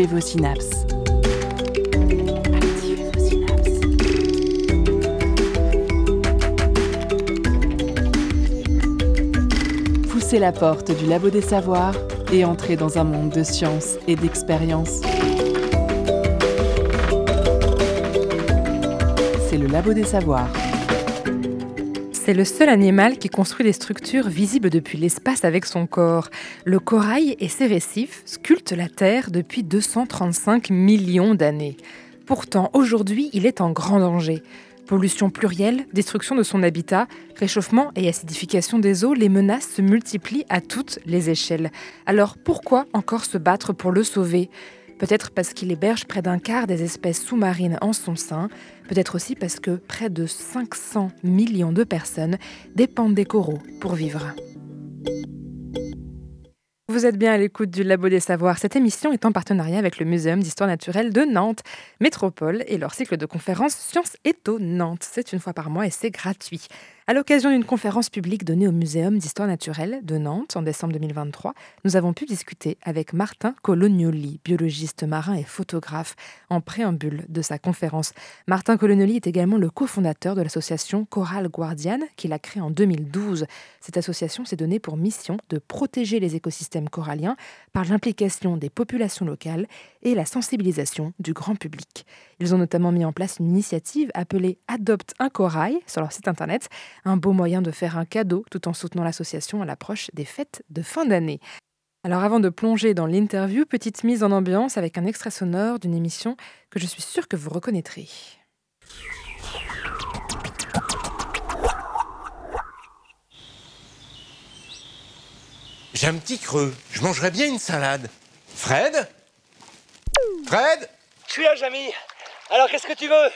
Activez vos synapses. Poussez la porte du labo des savoirs et entrez dans un monde de science et d'expérience. C'est le labo des savoirs. C'est le seul animal qui construit des structures visibles depuis l'espace avec son corps. Le corail et ses récifs sculptent la Terre depuis 235 millions d'années. Pourtant, aujourd'hui, il est en grand danger. Pollution plurielle, destruction de son habitat, réchauffement et acidification des eaux, les menaces se multiplient à toutes les échelles. Alors pourquoi encore se battre pour le sauver? Peut-être parce qu'il héberge près d'un quart des espèces sous-marines en son sein, peut-être aussi parce que près de 500 millions de personnes dépendent des coraux pour vivre. Vous êtes bien à l'écoute du Labo des Savoirs. Cette émission est en partenariat avec le Muséum d'histoire naturelle de Nantes, Métropole et leur cycle de conférences Sciences étonnantes. C'est une fois par mois et c'est gratuit. À l'occasion d'une conférence publique donnée au Muséum d'histoire naturelle de Nantes en décembre 2023, nous avons pu discuter avec Martin Colognoli, biologiste marin et photographe, en préambule de sa conférence. Martin Colognoli est également le cofondateur de l'association Coral Guardian, qu'il a créée en 2012. Cette association s'est donnée pour mission de protéger les écosystèmes coralliens par l'implication des populations locales et la sensibilisation du grand public. Ils ont notamment mis en place une initiative appelée Adopte un corail sur leur site internet, un beau moyen de faire un cadeau tout en soutenant l'association à l'approche des fêtes de fin d'année. Alors avant de plonger dans l'interview, petite mise en ambiance avec un extrait sonore d'une émission que je suis sûre que vous reconnaîtrez. J'ai un petit creux. Je mangerais bien une salade. Fred? Fred? Suis là, Jamy. Alors, qu'est-ce que tu veux?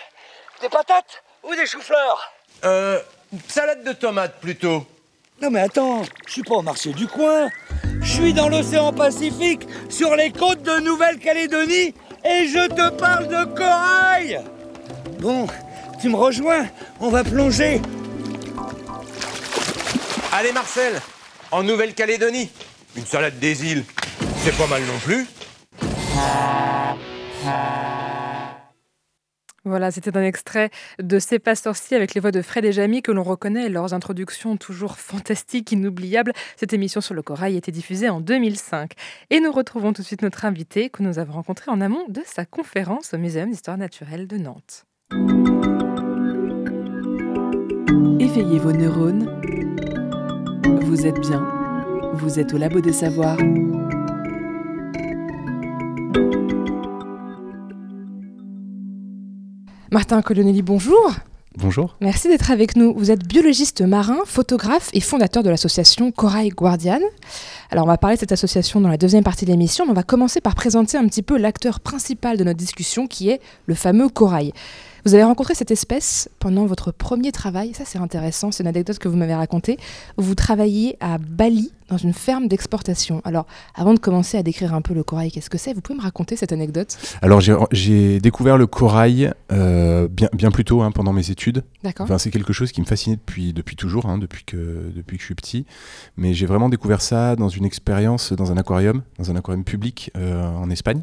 Des patates ou des choux-fleurs? Euh. Salade de tomates plutôt. Non, mais attends, je suis pas au marché du coin. Je suis dans l'océan Pacifique, sur les côtes de Nouvelle-Calédonie, et je te parle de corail Bon, tu me rejoins? On va plonger. Allez Marcel, en Nouvelle-Calédonie. Une salade des îles, c'est pas mal non plus. Voilà, c'était un extrait de C'est pas sorcier avec les voix de Fred et Jamy que l'on reconnaît leurs introductions toujours fantastiques, inoubliables. Cette émission sur le corail était diffusée en 2005. Et nous retrouvons tout de suite notre invité que nous avons rencontré en amont de sa conférence au Muséum d'histoire naturelle de Nantes. Éveillez vos neurones. Vous êtes bien. Vous êtes au labo des savoirs. Martin Colonelli, bonjour. Bonjour. Merci d'être avec nous. Vous êtes biologiste marin, photographe et fondateur de l'association Corail Guardian. Alors, on va parler de cette association dans la deuxième partie de l'émission, mais on va commencer par présenter un petit peu l'acteur principal de notre discussion, qui est le fameux corail. Vous avez rencontré cette espèce pendant votre premier travail. Ça, c'est intéressant. C'est une anecdote que vous m'avez racontée. Vous travailliez à Bali, dans une ferme d'exportation. Alors, avant de commencer à décrire un peu le corail, qu'est-ce que c'est? Vous pouvez me raconter cette anecdote? Alors, j'ai- j'ai découvert le corail euh, bien, bien plus tôt hein, pendant mes études. D'accord. Enfin, c'est quelque chose qui me fascinait depuis, depuis toujours, hein, depuis, que, depuis que je suis petit. Mais j'ai vraiment découvert ça dans une expérience dans un aquarium, dans un aquarium public euh, en Espagne.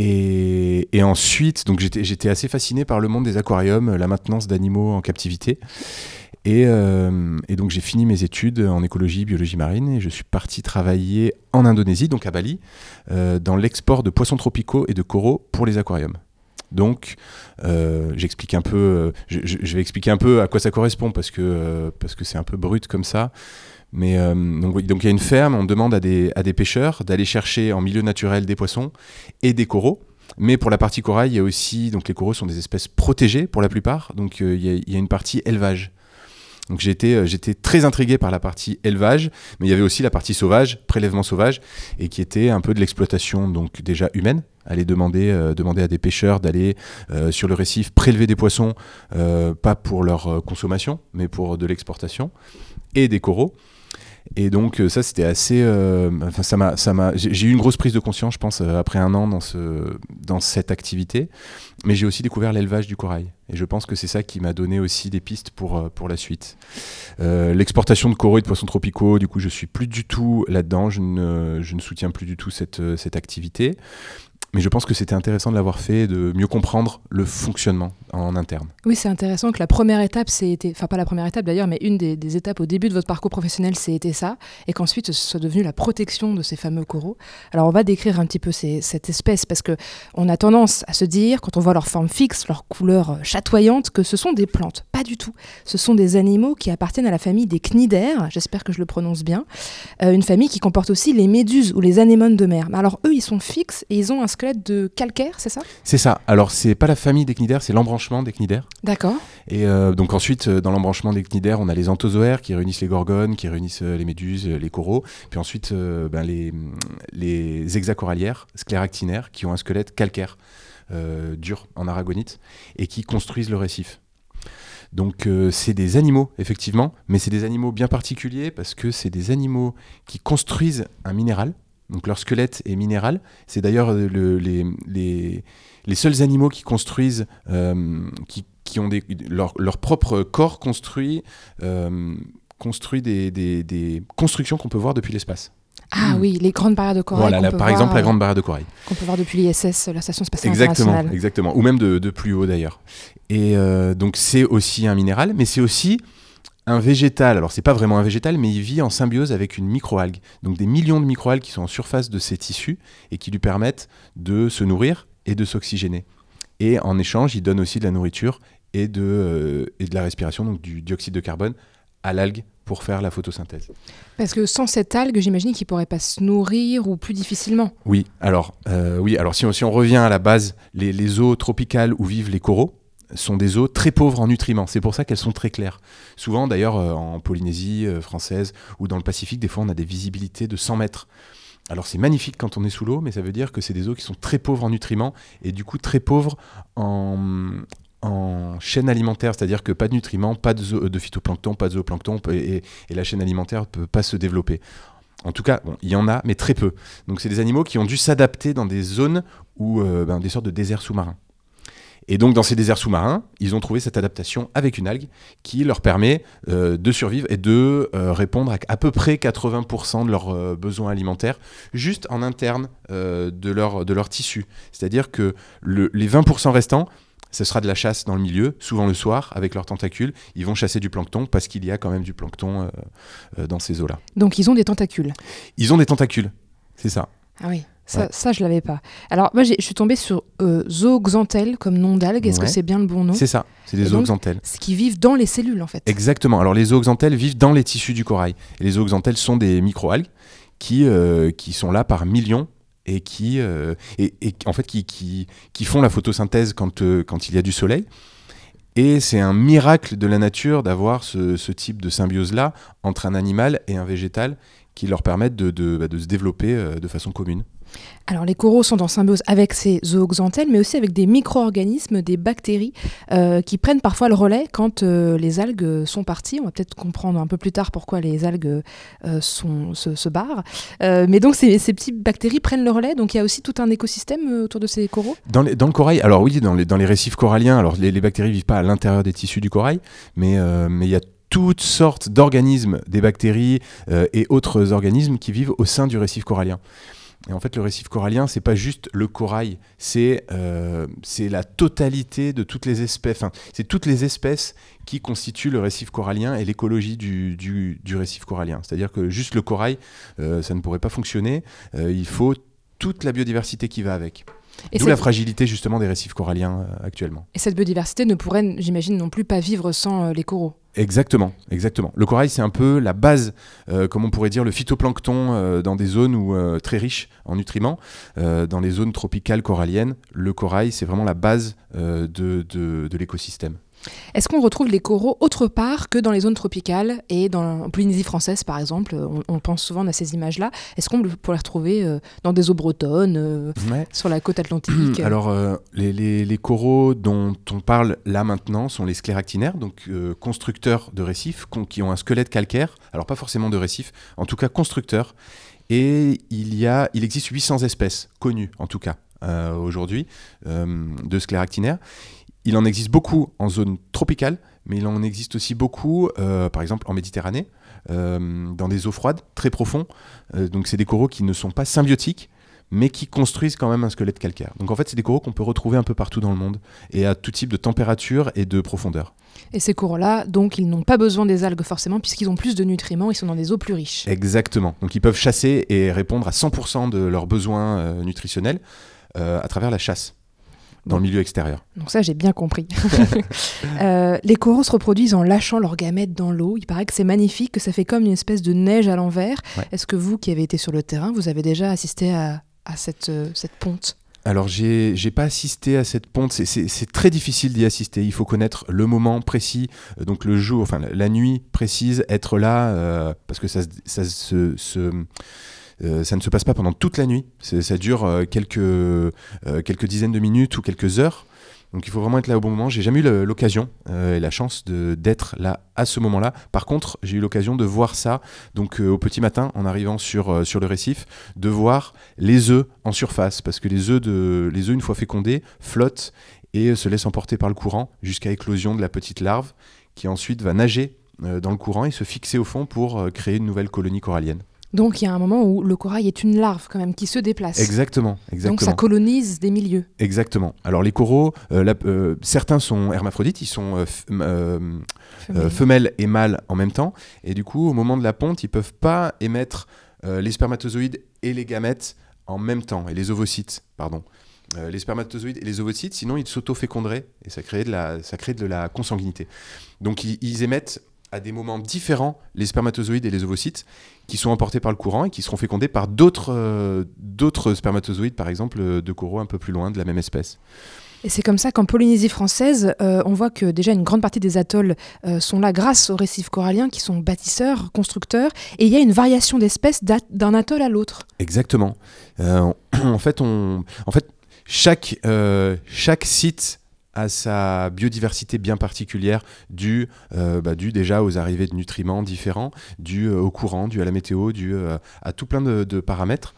Et, ensuite, donc j'étais assez fasciné par le monde des aquariums, la maintenance d'animaux en captivité. Et, euh, et donc j'ai fini mes études en écologie, biologie marine, et je suis parti travailler en Indonésie, donc à Bali, euh, dans l'export de poissons tropicaux et de coraux pour les aquariums. Donc, euh, j'explique un peu, je, je- vais expliquer un peu à quoi ça correspond parce que parce que c'est un peu brut comme ça. Mais euh, donc il y a une ferme, on demande à des pêcheurs d'aller chercher en milieu naturel des poissons et des coraux. Mais pour la partie corail, il y a aussi donc les coraux sont des espèces protégées pour la plupart. Donc euh, il y, a- une partie élevage. Donc j'étais euh, j'étais très intrigué par la partie élevage, mais il y avait aussi la partie sauvage, prélèvement sauvage, et qui était un peu de l'exploitation donc déjà humaine. Aller demander à des pêcheurs d'aller sur le récif prélever des poissons, pas pour leur consommation, mais pour de l'exportation, et des coraux. Et donc euh, ça c'était assez, euh, enfin ça m'a, ça m'a, j'ai eu une grosse prise de conscience, je pense, euh, après un an dans ce, dans cette activité. Mais j'ai aussi découvert l'élevage du corail. Et je pense que c'est ça qui m'a donné aussi des pistes pour, pour la suite. L'exportation de coraux et de poissons tropicaux, du coup, je suis plus du tout là-dedans. Je ne, je ne soutiens plus du tout cette, cette activité. Mais je pense que c'était intéressant de l'avoir fait, de mieux comprendre le fonctionnement en interne. Oui, c'est intéressant que la première étape, c'était, enfin pas la première étape d'ailleurs, mais une des, étapes au début de votre parcours professionnel, c'était ça, et qu'ensuite ce soit devenu la protection de ces fameux coraux. Alors on va décrire un petit peu cette espèce parce que on a tendance à se dire, quand on voit leur forme fixe, leur couleur chatoyante, que ce sont des plantes. Pas du tout. Ce sont des animaux qui appartiennent à la famille des cnidaires, j'espère que je le prononce bien, Euh, une famille qui comporte aussi les méduses ou les anémones de mer. Alors eux, ils sont fixes et ils ont un squelette de calcaire, c'est ça? C'est ça. Alors, c'est pas la famille des cnidaires, c'est l'embranchement des cnidaires. D'accord. Et euh, donc ensuite, euh, dans l'embranchement des cnidaires, on a les anthozoaires qui réunissent les gorgones, qui réunissent euh, les méduses, les coraux. Puis ensuite, euh, ben, les, les hexacorallières, scléractinaires, qui ont un squelette calcaire, euh, dur, en aragonite, et qui construisent le récif. Donc euh, c'est des animaux, effectivement, mais c'est des animaux bien particuliers parce que c'est des animaux qui construisent un minéral. Donc leur squelette est minéral. C'est d'ailleurs euh, le- les, les, les seuls animaux qui construisent, euh, qui, qui ont des, leur, leur propre corps construit, euh, construit des, des- des constructions qu'on peut voir depuis l'espace. Ah Hmm. oui, les grandes barrières de corail. Voilà, qu'on la- peut par voir, exemple la grande barrière de corail. qu'on peut voir depuis l'ISS, la station spatiale Exactement, internationale. exactement. Ou même de, de plus haut d'ailleurs. Et euh, donc c'est aussi un minéral, mais c'est aussi un végétal. Alors c'est pas vraiment un végétal, mais il vit en symbiose avec une microalgue. Donc des millions de microalgues qui sont en surface de ses tissus et qui lui permettent de se nourrir et de s'oxygéner. Et en échange, il donne aussi de la nourriture et de, euh, et de la respiration, donc du dioxyde de carbone, à l'algue pour faire la photosynthèse. Parce que sans cette algue, j'imagine qu'il pourrait pas se nourrir ou plus difficilement. Oui, alors, euh, oui, alors si, on, si on revient à la base, les, les eaux tropicales où vivent les coraux sont des eaux très pauvres en nutriments. C'est pour ça qu'elles sont très claires. Souvent, d'ailleurs, euh, en Polynésie euh, française ou dans le Pacifique, des fois, on a des visibilités de 100 mètres. Alors c'est magnifique quand on est sous l'eau, mais ça veut dire que c'est des eaux qui sont très pauvres en nutriments et du coup très pauvres en, chaîne alimentaire, c'est-à-dire que pas de nutriments, pas de, de phytoplancton, pas de zooplancton et, la chaîne alimentaire ne peut pas se développer. En tout cas, bon, il y en a, mais très peu. Donc c'est des animaux qui ont dû s'adapter dans des zones euh, ben, des sortes de déserts sous-marins. Et donc dans ces déserts sous-marins, ils ont trouvé cette adaptation avec une algue qui leur permet euh, de survivre et de euh, répondre à à peu près 80% de leurs euh, besoins alimentaires juste en interne de, leur, de leur tissu. C'est-à-dire que le- les 20% restants, ce sera de la chasse dans le milieu, souvent le soir, avec leurs tentacules. Ils vont chasser du plancton parce qu'il y a quand même du plancton dans ces eaux-là. Donc ils ont des tentacules. Ils ont des tentacules, c'est ça. Ah oui. Ça, Ouais. ça je l'avais pas. Alors moi, je suis tombée sur euh, comme nom d'algue. Est-ce Ouais. que c'est bien le bon nom? C'est ça, c'est des zooxanthelles. Ce qui vivent dans les cellules en fait. Exactement. Alors les zooxanthelles vivent dans les tissus du corail. Et les zooxanthelles sont des microalgues qui, euh, qui sont là par millions et qui, euh, et, et en fait, qui, qui, qui font la photosynthèse quand, euh, quand il y a du soleil. Et c'est un miracle de la nature d'avoir ce, ce type de symbiose-là entre un animal et un végétal qui leur permettent de, de, bah, de se développer de façon commune. Alors les coraux sont en symbiose avec ces zooxanthelles, mais aussi avec des micro-organismes, des bactéries, euh, qui prennent parfois le relais quand euh, les algues sont parties. On va peut-être comprendre un peu plus tard pourquoi les algues euh, sont, se, barrent. Euh, mais donc ces, petites bactéries prennent le relais, donc il y a aussi tout un écosystème euh, autour de ces coraux. Dans, les- le corail, alors oui, dans les, récifs coralliens, alors les, bactéries vivent pas à l'intérieur des tissus du corail, mais euh, il y a toutes sortes d'organismes, des bactéries euh, et autres organismes qui vivent au sein du récif corallien. Et en fait, le récif corallien, c'est pas juste le corail, c'est euh, c'est la totalité de toutes les espèces. Enfin, c'est toutes les espèces qui constituent le récif corallien et l'écologie du, du, du récif corallien. C'est-à-dire que juste le corail, euh, ça ne pourrait pas fonctionner. Euh, il faut toute la biodiversité qui va avec. Et, D'où cette- la fragilité justement des récifs coralliens actuellement. et cette biodiversité ne pourrait, j'imagine, non plus pas vivre sans les coraux. Exactement, exactement. Le corail, c'est un peu la base, euh, comme on pourrait dire, le phytoplancton euh, dans des zones où, euh, très riches en nutriments. Dans les zones tropicales coralliennes, le corail, c'est vraiment la base de l'écosystème. Est-ce qu'on retrouve les coraux autre part que dans les zones tropicales et dans en Polynésie française par exemple on, on pense souvent à ces images-là. Est-ce qu'on peut les retrouver euh, dans des eaux bretonnes, euh, Ouais. sur la côte atlantique? Alors, euh, les, les- les coraux dont on parle là maintenant sont les scléractinaires, donc euh, constructeurs de récifs, qui ont un squelette calcaire, alors pas forcément de récifs, en tout cas constructeurs. Et il, y a, il existe 800 espèces connues, en tout cas, euh, aujourd'hui, euh, de scléractinaires. Il en existe beaucoup en zone tropicale, mais il en existe aussi beaucoup, euh, par exemple, en Méditerranée, euh, dans des eaux froides, très profonds. Euh, donc, c'est des coraux qui ne sont pas symbiotiques, mais qui construisent quand même un squelette calcaire. Donc en fait, c'est des coraux qu'on peut retrouver un peu partout dans le monde et à tout type de température et de profondeur. Et ces coraux-là, donc, ils n'ont pas besoin des algues forcément, puisqu'ils ont plus de nutriments, ils sont dans des eaux plus riches. Exactement. Donc ils peuvent chasser et répondre à 100% de leurs besoins nutritionnels à travers la chasse dans le milieu extérieur. Donc ça, j'ai bien compris. Euh, les coraux se reproduisent en lâchant leurs gamètes dans l'eau. Il paraît que c'est magnifique, que ça fait comme une espèce de neige à l'envers. Ouais. Est-ce que vous, qui avez été sur le terrain, vous avez déjà assisté à, à cette, euh, cette ponte? Alors, j'ai pas assisté à cette ponte. C'est- très difficile d'y assister. Il faut connaître le moment précis, euh, donc le jour, enfin la, nuit précise, être là, euh, parce que ça, ça, se- se- euh, ça ne se passe pas pendant toute la nuit. Ça dure euh, quelques, euh, quelques dizaines de minutes ou quelques heures. Donc il faut vraiment être là au bon moment. J'ai jamais eu l'occasion et la chance d'être là à ce moment-là. Par contre, j'ai eu l'occasion de voir ça donc au petit matin en arrivant sur, sur le récif, de voir les œufs en surface parce que les œufs de les œufs une fois fécondés flottent et se laissent emporter par le courant jusqu'à éclosion de la petite larve qui ensuite va nager dans le courant et se fixer au fond pour créer une nouvelle colonie corallienne. Donc il y a un moment où le corail est une larve quand même qui se déplace. Exactement, Donc exactement. ça colonise des milieux. Exactement. Alors les coraux, euh, la- euh, certains sont hermaphrodites, ils sont euh, femelles et mâles en même temps, et du coup au moment de la ponte, ils peuvent pas émettre les spermatozoïdes et les gamètes en même temps, et les ovocytes, pardon. Euh, les spermatozoïdes et les ovocytes, sinon ils s'auto-féconderaient et ça crée de la, ça crée de la consanguinité. Donc ils, ils émettent à des moments différents les spermatozoïdes et les ovocytes qui sont emportés par le courant et qui seront fécondés par d'autres euh, d'autres spermatozoïdes, par exemple euh, de coraux un peu plus loin de la même espèce. Et c'est comme ça qu'en Polynésie française, euh, on voit que déjà une grande partie des atolls euh, sont là grâce aux récifs coralliens qui sont bâtisseurs, constructeurs, et il y a une variation d'espèces d'un atoll à l'autre. Exactement. En fait, on, en fait, chaque chaque site a sa biodiversité bien particulière, due, euh, bah, due déjà aux arrivées de nutriments différents, due euh, au courant, due à la météo, due euh, à tout plein de, paramètres.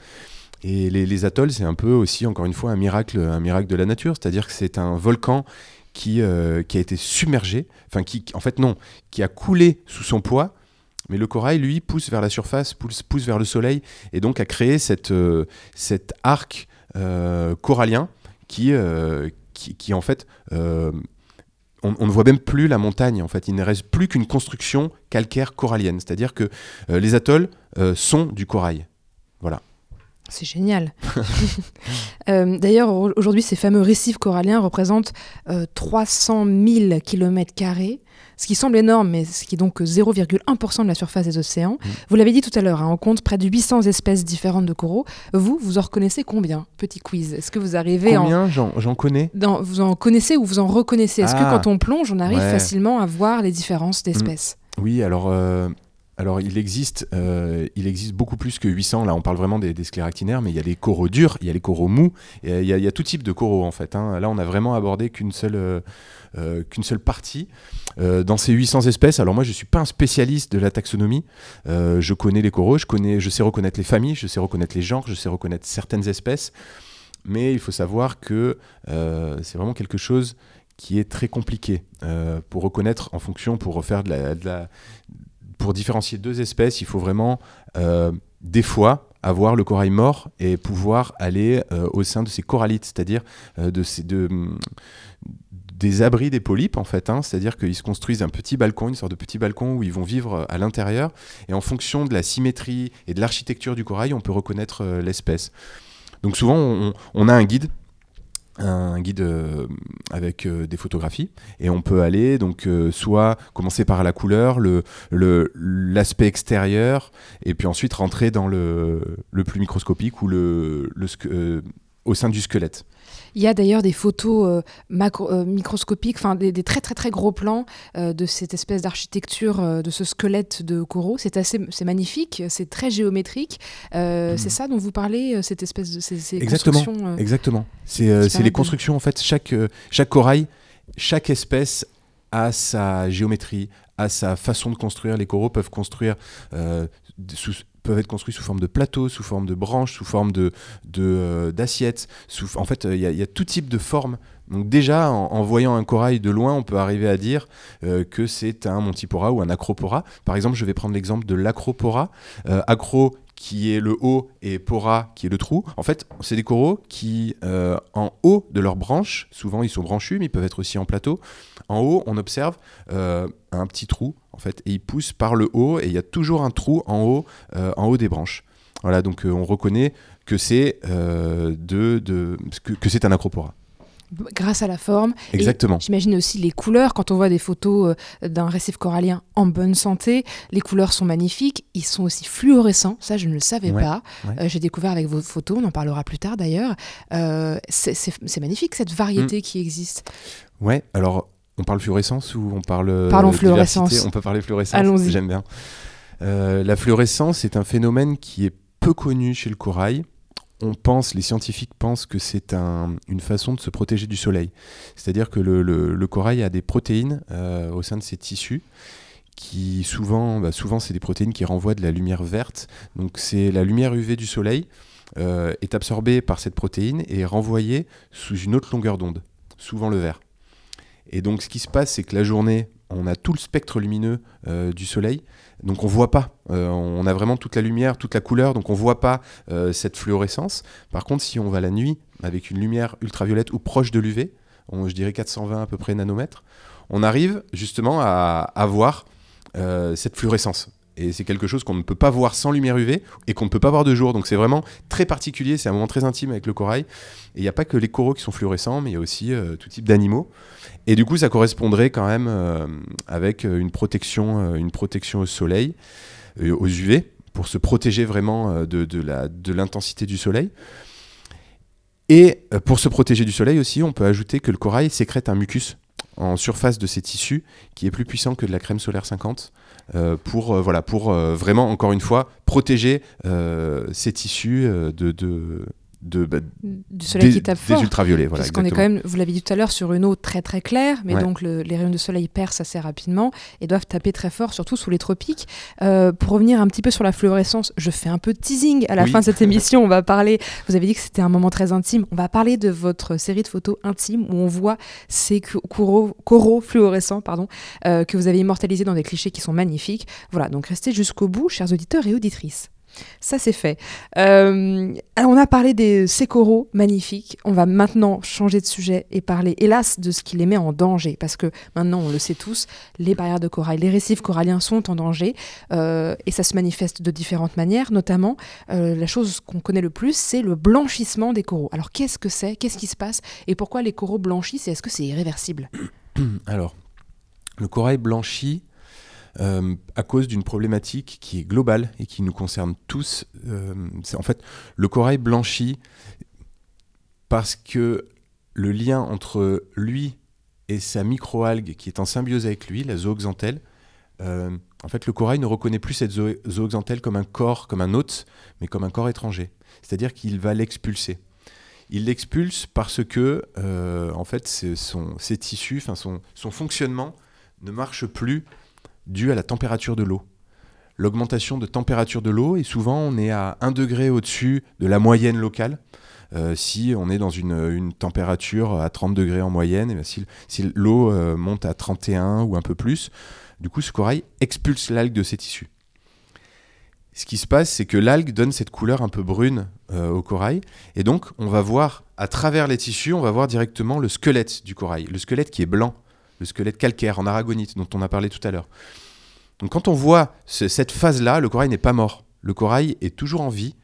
Et les, atolls, c'est un peu aussi, encore une fois, un miracle, un miracle de la nature. C'est-à-dire que c'est un volcan qui, a été submergé, enfin, qui, en fait, non, qui a coulé sous son poids. Mais le corail, lui, pousse vers la surface, pousse, vers le soleil, et donc a créé cette, euh, cet arc corallien qui, qui, en fait, euh, on, on ne voit même plus la montagne. En fait, il ne reste plus qu'une construction calcaire corallienne. C'est-à-dire que euh, les atolls euh, sont du corail. Voilà. C'est génial. Euh, D'ailleurs, au- aujourd'hui, ces fameux récifs coralliens représentent euh, 300 000 km, ce qui semble énorme, mais ce qui est donc 0,1% de la surface des océans. Vous l'avez dit tout à l'heure, hein, on compte près de 800 espèces différentes de coraux. Vous, vous en reconnaissez combien Petit quiz? Est-ce que vous arrivez en... Combien? J'en j'en connais dans- vous en connaissez ou vous en reconnaissez? Est-ce que Ah. quand on plonge, on arrive Ouais. facilement à voir les différences d'espèces? Oui, alors, euh, alors il, existe, euh, il existe beaucoup plus que 800. Là, on parle vraiment des, scléractinaires, mais il y a les coraux durs, il y a les coraux mous, et il y, a- tout type de coraux en fait. hein. Là, on a vraiment abordé qu'une seule, euh, euh, partie. Euh, dans ces 800 espèces, alors moi je ne suis pas un spécialiste de la taxonomie, Euh, je connais les coraux, je, connais, je sais reconnaître les familles, je sais reconnaître les genres, je sais reconnaître certaines espèces, mais il faut savoir que euh, c'est vraiment quelque chose qui est très compliqué euh, pour reconnaître en fonction, pour refaire de la- pour différencier deux espèces, il faut vraiment euh, des fois avoir le corail mort et pouvoir aller euh, au sein de ces corallites, c'est-à-dire euh, de ces hum, des abris des polypes en fait, hein, c'est-à-dire qu'ils se construisent un petit balcon, une sorte de petit balcon où ils vont vivre à l'intérieur et en fonction de la symétrie et de l'architecture du corail, on peut reconnaître l'espèce. Donc souvent on a un guide un guide euh, avec euh, des photographies et on peut aller donc euh, soit commencer par la couleur, le l'aspect extérieur et puis ensuite rentrer dans le, le plus microscopique ou le, le au sein du squelette. Il y a d'ailleurs des photos euh, macro- euh, microscopiques, enfin des, des très très très gros plans euh, de cette espèce d'architecture, de ce squelette de coraux. C'est assez, c'est magnifique, c'est très géométrique. Mhm. C'est ça dont vous parlez, cette espèce de ces, ces Exactement. constructions, Exactement. C'est les de- constructions, en fait, chaque, chaque corail, chaque espèce a sa géométrie, a sa façon de construire. Les coraux peuvent construire, euh, sous- peuvent être construits sous forme de plateaux, sous forme de branches, sous forme de euh, d'assiettes. en fait, euh, il y, a- tout type de formes. Donc déjà, en, voyant un corail de loin, on peut arriver à dire euh, que c'est un montipora ou un acropora. Par exemple, je vais prendre l'exemple de l'acropora. Acro qui est le haut et pora qui est le trou. En fait, c'est des coraux qui, en haut de leurs branches, souvent ils sont branchus, mais ils peuvent être aussi en plateau. En haut, on observe un petit trou, fait, et ils poussent par le haut, et il y a toujours un trou en haut, euh, en haut des branches. Voilà, donc euh, on reconnaît que c'est euh, de, de, que, que c'est un acropora. grâce à la forme. Exactement. J'imagine aussi les couleurs. Quand on voit des photos d'un récif corallien en bonne santé, les couleurs sont magnifiques. Ils sont aussi fluorescents. Ça, je ne le savais Ouais, pas. ouais. Euh, J'ai découvert avec vos photos. On en parlera plus tard d'ailleurs. Euh, c'est magnifique cette variété Mm. qui existe. Ouais, alors on parle fluorescence ou on parle euh, Parlons fluorescence. On peut parler fluorescence. Allons-y. J'aime bien. Euh, la fluorescence est un phénomène qui est peu connu chez le corail. On pense, les scientifiques pensent que c'est un- une façon de se protéger du soleil. C'est-à-dire que le, le- le corail a des protéines euh, au sein de ses tissus qui souvent, bah, souvent c'est des protéines qui renvoient de la lumière verte. Donc c'est la lumière UV du soleil euh, est absorbée par cette protéine et est renvoyée sous une autre longueur d'onde, souvent le vert. Et donc ce qui se passe, c'est que la journée, on a tout le spectre lumineux euh, du soleil, donc on voit pas. Euh, on a vraiment toute la lumière, toute la couleur, donc on voit pas euh, cette fluorescence. Par contre, si on va la nuit avec une lumière ultraviolette ou proche de l'UV, je dirais 420 à peu près nanomètres, on arrive justement à, à voir cette fluorescence. Et c'est quelque chose qu'on ne peut pas voir sans lumière UV et qu'on ne peut pas voir de jour. Donc c'est vraiment très particulier, c'est un moment très intime avec le corail. Et il n'y a pas que les coraux qui sont fluorescents, mais il y a aussi euh, tout type d'animaux. Et du coup, ça correspondrait quand même euh, avec euh, une protection, une protection au soleil, aux UV, pour se protéger vraiment de, l'intensité du soleil. Et pour se protéger du soleil aussi, on peut ajouter que le corail sécrète un mucus en surface de ses tissus qui est plus puissant que de la crème solaire 50 euh, pour, euh, pour euh, vraiment, encore une fois, protéger euh, ces tissus euh, de, de, bah, Du soleil des, qui tape des fort. ultraviolets. Voilà, Puisqu'on est exactement. quand même, vous l'avez dit tout à l'heure, sur une eau très très claire, mais Ouais. donc le- les rayons de soleil percent assez rapidement et doivent taper très fort, surtout sous les tropiques. Euh, pour revenir un petit peu sur la fluorescence, je fais un peu de teasing à la Oui. fin de cette émission. On va parler, vous avez dit que c'était un moment très intime, on va parler de votre série de photos intimes où on voit ces coraux, coraux fluorescents pardon, euh, que vous avez immortalisés dans des clichés qui sont magnifiques. Voilà, donc restez jusqu'au bout, chers auditeurs et auditrices. Ça, c'est fait. Euh, alors, on a parlé des coraux magnifiques. On va maintenant changer de sujet et parler, hélas, de ce qui les met en danger. Parce que maintenant, on le sait tous, les barrières de corail, les récifs coralliens sont en danger. euh, et ça se manifeste de différentes manières. Notamment, euh, la chose qu'on connaît le plus, c'est le blanchissement des coraux. Alors, qu'est-ce que c'est? Qu'est-ce qui se passe? Et pourquoi les coraux blanchissent? Et est-ce que c'est irréversible? Alors, le corail blanchit euh, à cause d'une problématique qui est globale et qui nous concerne tous. Euh, c'est en fait le corail blanchit parce que le lien entre lui et sa microalgue qui est en symbiose avec lui, la zooxanthelle, euh, en fait, le corail ne reconnaît plus cette zo- zooxanthelle comme un corps, comme un hôte, mais comme un corps étranger. C'est-à-dire qu'il va l'expulser. Il l'expulse parce que, en fait, ses tissus, son fonctionnement ne marche plus dû à la température de l'eau. L'augmentation de température de l'eau, et souvent on est à 1 degré au-dessus de la moyenne locale. Euh, si on est dans une, température à 30 degrés en moyenne, et si, si l'eau euh, monte à 31 ou un peu plus, du coup ce corail expulse l'algue de ses tissus. Ce qui se passe, c'est que l'algue donne cette couleur un peu brune euh, au corail, et donc on va voir à travers les tissus, on va voir directement le squelette du corail, le squelette qui est blanc, le squelette calcaire en aragonite dont on a parlé tout à l'heure. Donc quand on voit ce- cette phase-là, le corail n'est pas mort. Le corail est toujours en vie,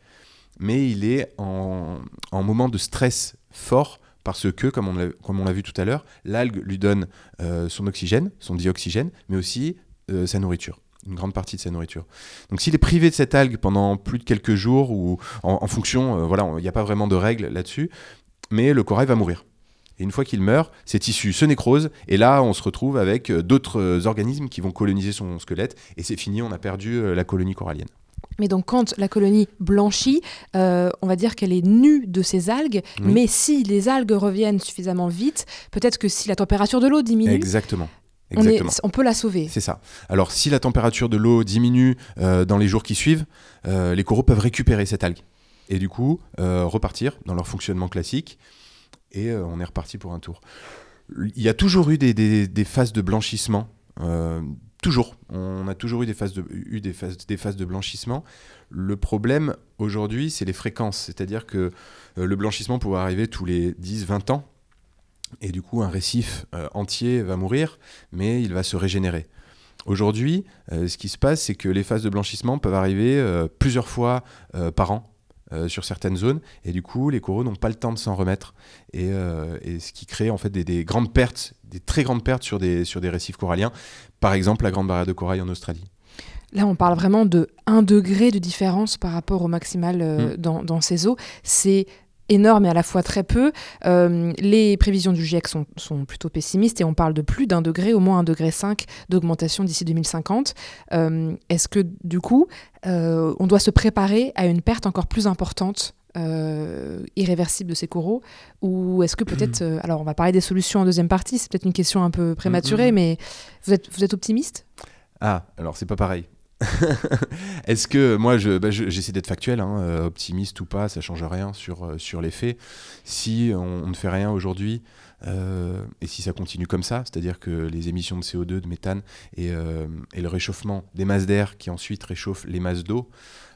mais il est en, en moment de stress fort parce que, comme on l'a, vu tout à l'heure, l'algue lui donne euh, son oxygène, son dioxygène, mais aussi euh, sa nourriture, une grande partie de sa nourriture. Donc s'il est privé de cette algue pendant plus de quelques jours ou en, en fonction, euh, voilà, il n'y a pas vraiment de règles là-dessus, mais le corail va mourir. Et une fois qu'il meurt, ces tissus se nécrosent, et là, on se retrouve avec euh, d'autres euh, organismes qui vont coloniser son squelette, et c'est fini, on a perdu euh, la colonie corallienne. Mais donc quand la colonie blanchit, euh, on va dire qu'elle est nue de ces algues, Oui. mais si les algues reviennent suffisamment vite, peut-être que si la température de l'eau diminue, Exactement. on, est- Exactement. on peut la sauver. C'est ça. Alors, si la température de l'eau diminue euh, dans les jours qui suivent, euh, les coraux peuvent récupérer cette algue. Et du coup, repartir dans leur fonctionnement classique. Et euh, on est reparti pour un tour. Il y a toujours eu des, phases de blanchissement. euh, toujours. On a toujours eu des phases de, eu des phases, des phases de blanchissement. Le problème aujourd'hui, c'est les fréquences. C'est-à-dire que euh, le blanchissement pourrait arriver tous les 10-20 ans. Et du coup, un récif entier va mourir, mais il va se régénérer. Aujourd'hui, ce qui se passe, c'est que les phases de blanchissement peuvent arriver plusieurs fois par an euh, sur certaines zones, et du coup, les coraux n'ont pas le temps de s'en remettre, et, euh, et ce qui crée en fait des, des grandes pertes, des très grandes pertes sur des, sur des récifs coralliens, par exemple la Grande Barrière de Corail en Australie. Là, on parle vraiment de 1 degré de différence par rapport au maximal euh, Mm. dans, dans ces eaux. C'est énorme et à la fois très peu. Euh, les prévisions du GIEC sont, sont plutôt pessimistes et on parle de plus d'un degré, au moins un degré 5 d'augmentation d'ici 2050. Euh, Est-ce que du coup, euh, on doit se préparer à une perte encore plus importante euh, irréversible de ces coraux? Ou est-ce que peut-être euh, alors on va parler des solutions en deuxième partie c'est peut-être une question un peu prématurée Mhm. mais vous êtes vous êtes optimiste? Ah, alors c'est pas pareil. Est-ce que moi, je, bah, je- j'essaie d'être factuel, hein, euh, optimiste ou pas, ça change rien sur, euh, sur les faits. Si on, ne fait rien aujourd'hui, euh, et si ça continue comme ça, c'est-à-dire que les émissions de CO2, de méthane et, le réchauffement des masses d'air qui ensuite réchauffent les masses d'eau,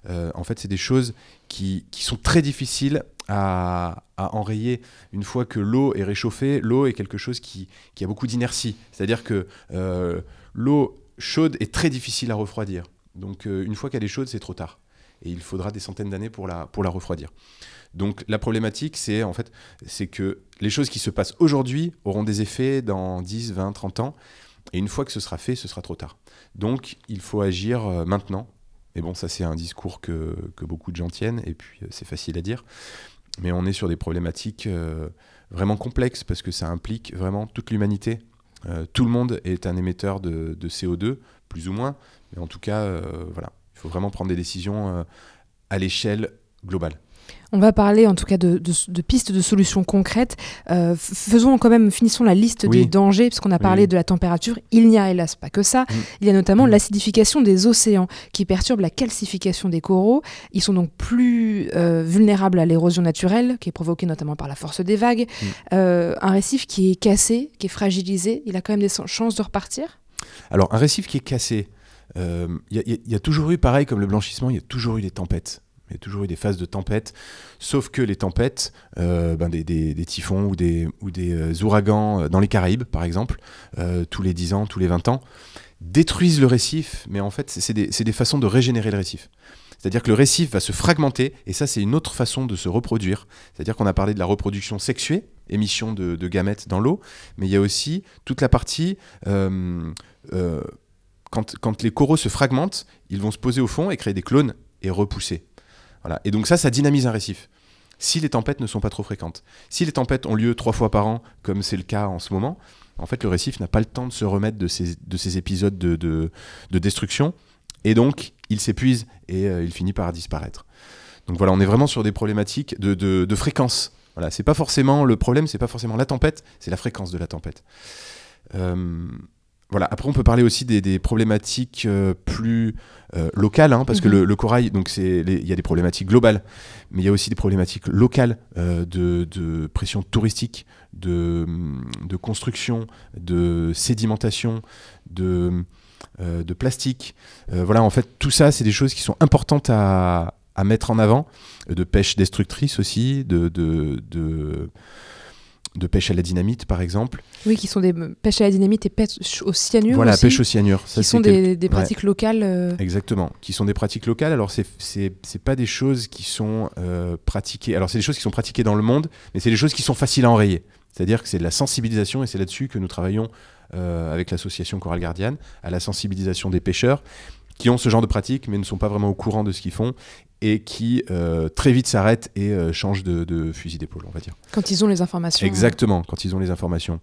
en fait, c'est des choses qui, qui sont très difficiles à, à enrayer. Une fois que l'eau est réchauffée, l'eau est quelque chose qui, qui a beaucoup d'inertie. C'est-à-dire que l'eau chaude est très difficile à refroidir. Donc euh, une fois qu'elle est chaude, c'est trop tard. Et il faudra des centaines d'années pour la, pour la refroidir. Donc la problématique, c'est en fait, c'est que les choses qui se passent aujourd'hui auront des effets dans 10, 20, 30 ans. Et une fois que ce sera fait, ce sera trop tard. Donc il faut agir euh, maintenant. Mais bon, ça c'est un discours que, que beaucoup de gens tiennent, et puis euh, c'est facile à dire. Mais on est sur des problématiques vraiment complexes, parce que ça implique vraiment toute l'humanité. Euh, tout le monde est un émetteur de, de CO2, plus ou moins. Mais en tout cas, euh, voilà, il faut vraiment prendre des décisions euh, à l'échelle globale. On va parler en tout cas de, de- de pistes de solutions concrètes. Euh, faisons quand même, finissons la liste Oui. des dangers, puisqu'on a parlé oui. de la température. Il n'y a hélas pas que ça. Mm. Il y a notamment Mm. l'acidification des océans qui perturbe la calcification des coraux. Ils sont donc plus euh, vulnérables à l'érosion naturelle, qui est provoquée notamment par la force des vagues. Mm. Euh, un récif qui est cassé, qui est fragilisé, il a quand même des chances de repartir? Alors, un récif qui est cassé, il y, y a toujours eu, pareil comme le blanchissement, il y a toujours eu des tempêtes. Il y a toujours eu des phases de tempêtes, sauf que les tempêtes, euh, ben des, typhons ou des, ou des euh, ouragans euh, dans les Caraïbes, par exemple, tous les 10 ans, tous les 20 ans, détruisent le récif, mais en fait, c'est des, façons de régénérer le récif. C'est-à-dire que le récif va se fragmenter, et ça, c'est une autre façon de se reproduire. C'est-à-dire qu'on a parlé de la reproduction sexuée, émission de, gamètes dans l'eau, mais il y a aussi toute la partie... quand les coraux se fragmentent, ils vont se poser au fond et créer des clones et repousser. Et donc ça, ça dynamise un récif. Si les tempêtes ne sont pas trop fréquentes. Si les tempêtes ont lieu trois fois par an, comme c'est le cas en ce moment, en fait, le récif n'a pas le temps de se remettre de ces, de ces épisodes de, de- de destruction. Et donc, il s'épuise et euh, il finit par disparaître. Donc voilà, on est vraiment sur des problématiques de fréquence. Voilà, c'est pas forcément le problème, c'est pas forcément la tempête, c'est la fréquence de la tempête. Euh, voilà. Après, on peut parler aussi des, des problématiques euh, plus euh, locales, hein, parce que Mhm. le, le corail, donc c'est, il y a des problématiques globales, mais il y a aussi des problématiques locales euh, de, de pression touristique, de, de construction, de sédimentation, de, de plastique. Voilà, en fait, tout ça, c'est des choses qui sont importantes à, à mettre en avant, de pêche destructrice aussi, de, de, de, pêche à la dynamite, par exemple. Oui, qui sont des pêches à la dynamite et pêche au cyanure Voilà, aussi, pêche au cyanure. Ça, qui sont des, Ouais. pratiques locales. euh, Exactement, qui sont des pratiques locales. Alors, c'est c'est pas des choses qui sont euh, pratiquées. Alors, c'est des choses qui sont pratiquées dans le monde, mais c'est des choses qui sont faciles à enrayer. C'est-à-dire que c'est de la sensibilisation, et c'est là-dessus que nous travaillons euh, avec l'association Coral Guardian, à la sensibilisation des pêcheurs, qui ont ce genre de pratique, mais ne sont pas vraiment au courant de ce qu'ils font et qui euh, très vite s'arrêtent et euh, changent de, de fusil d'épaule, on va dire. Quand ils ont les informations. Exactement, quand ils ont les informations.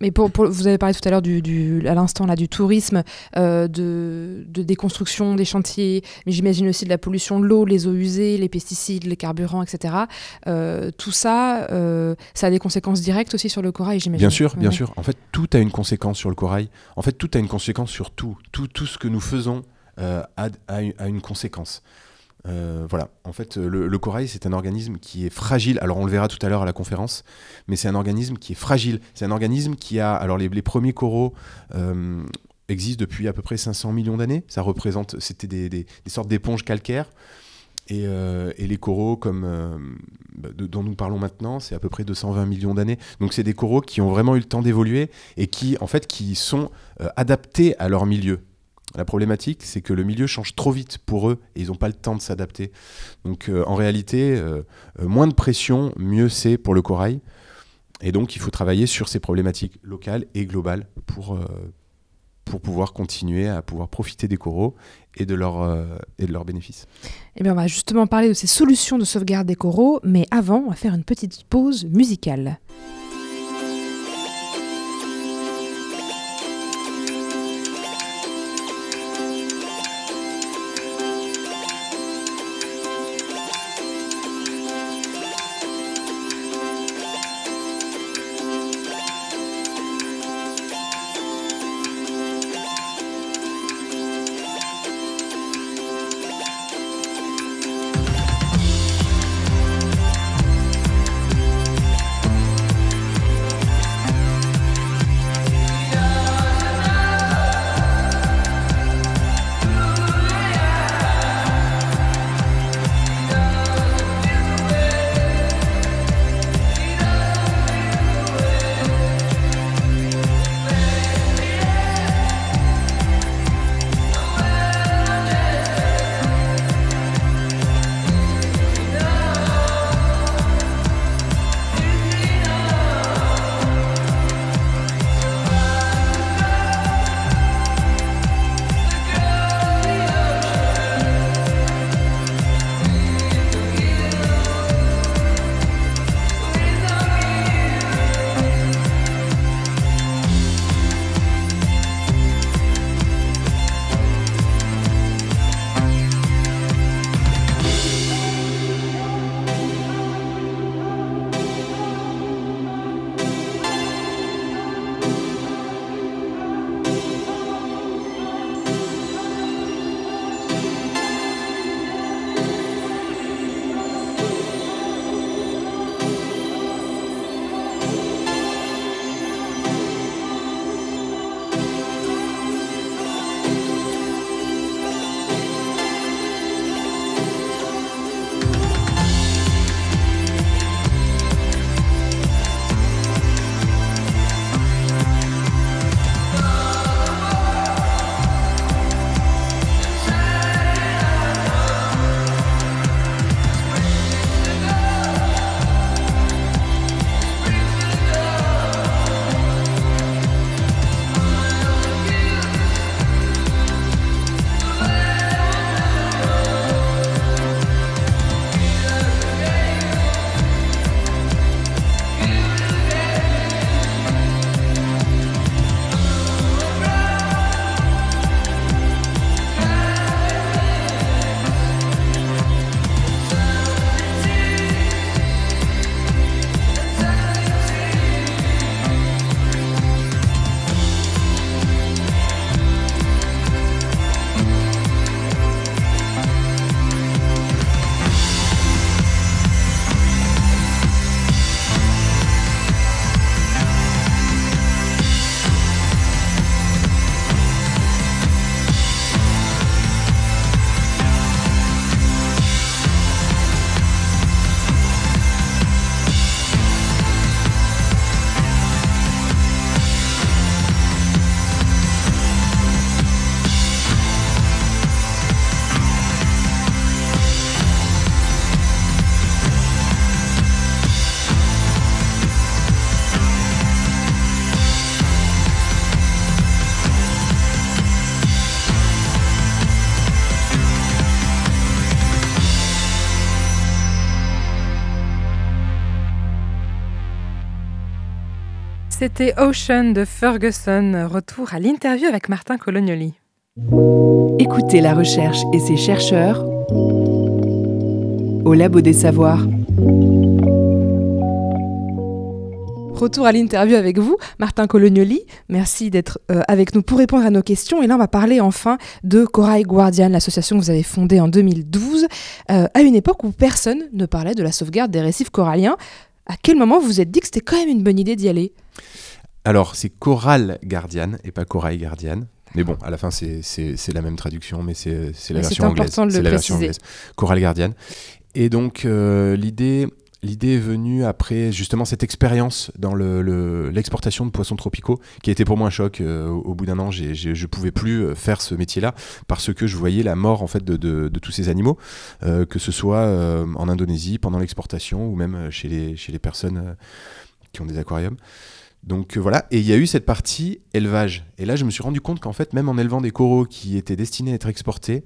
Mais pour, pour- vous avez parlé tout à l'heure du, du- à l'instant là du tourisme, euh, de, de déconstruction des chantiers, mais j'imagine aussi de la pollution de l'eau, les eaux usées, les pesticides, les carburants, etc. Euh, tout ça, euh, ça a des conséquences directes aussi sur le corail, j'imagine. Bien sûr, bien sûr. En fait, tout a une conséquence sur le corail. En fait, tout a une conséquence sur tout. Tout, tout ce que nous faisons euh, a, a une conséquence. Euh, voilà. En fait, le, corail, c'est un organisme qui est fragile. Alors, on le verra tout à l'heure à la conférence, mais c'est un organisme qui est fragile. C'est un organisme qui a. Alors, les, les premiers coraux. euh, existent depuis à peu près 500 millions d'années. Ça représente, c'était des, sortes d'éponges calcaires. Et, euh, les coraux, comme dont nous parlons maintenant, c'est à peu près 220 millions d'années. Donc c'est des coraux qui ont vraiment eu le temps d'évoluer et qui, en fait, qui sont adaptés à leur milieu. La problématique, c'est que le milieu change trop vite pour eux et ils n'ont pas le temps de s'adapter. Donc euh, en réalité, euh, euh, moins de pression, mieux c'est pour le corail. Et donc il faut travailler sur ces problématiques locales et globales pour, pour pouvoir continuer à pouvoir profiter des coraux et de, leur, et de leurs bénéfices. Eh bien, on va justement parler de ces solutions de sauvegarde des coraux, mais avant, on va faire une petite pause musicale. C'était Ocean de Ferguson. Retour à l'interview avec Martin Colognoli. Écoutez la recherche et ses chercheurs au Labo des Savoirs. Retour à l'interview avec vous, Martin Colognoli. Merci d'être euh, avec nous pour répondre à nos questions. Et là, on va parler enfin de Corail Guardian, l'association que vous avez fondée en 2012, euh, à une époque où personne ne parlait de la sauvegarde des récifs coralliens. À quel moment vous vous êtes dit que c'était quand même une bonne idée d'y aller? Alors, c'est Coral Guardian et pas Corail Guardian. Mais bon, à la fin, c'est la même traduction, mais c'est la version c'est anglaise. important de le C'est la version préciser. anglaise. Coral Guardian. Et donc, euh, l'idée. L'idée est venue après justement cette expérience dans le- le- l'exportation de poissons tropicaux, qui a été pour moi un choc. Euh, au, bout d'un an, je pouvais plus euh, faire ce métier-là parce que je voyais la mort en fait de, tous ces animaux, euh, que ce soit en Indonésie pendant l'exportation ou même chez les, personnes qui ont des aquariums. Donc voilà, et il y a eu cette partie élevage. Et là, je me suis rendu compte qu'en fait, même en élevant des coraux qui étaient destinés à être exportés,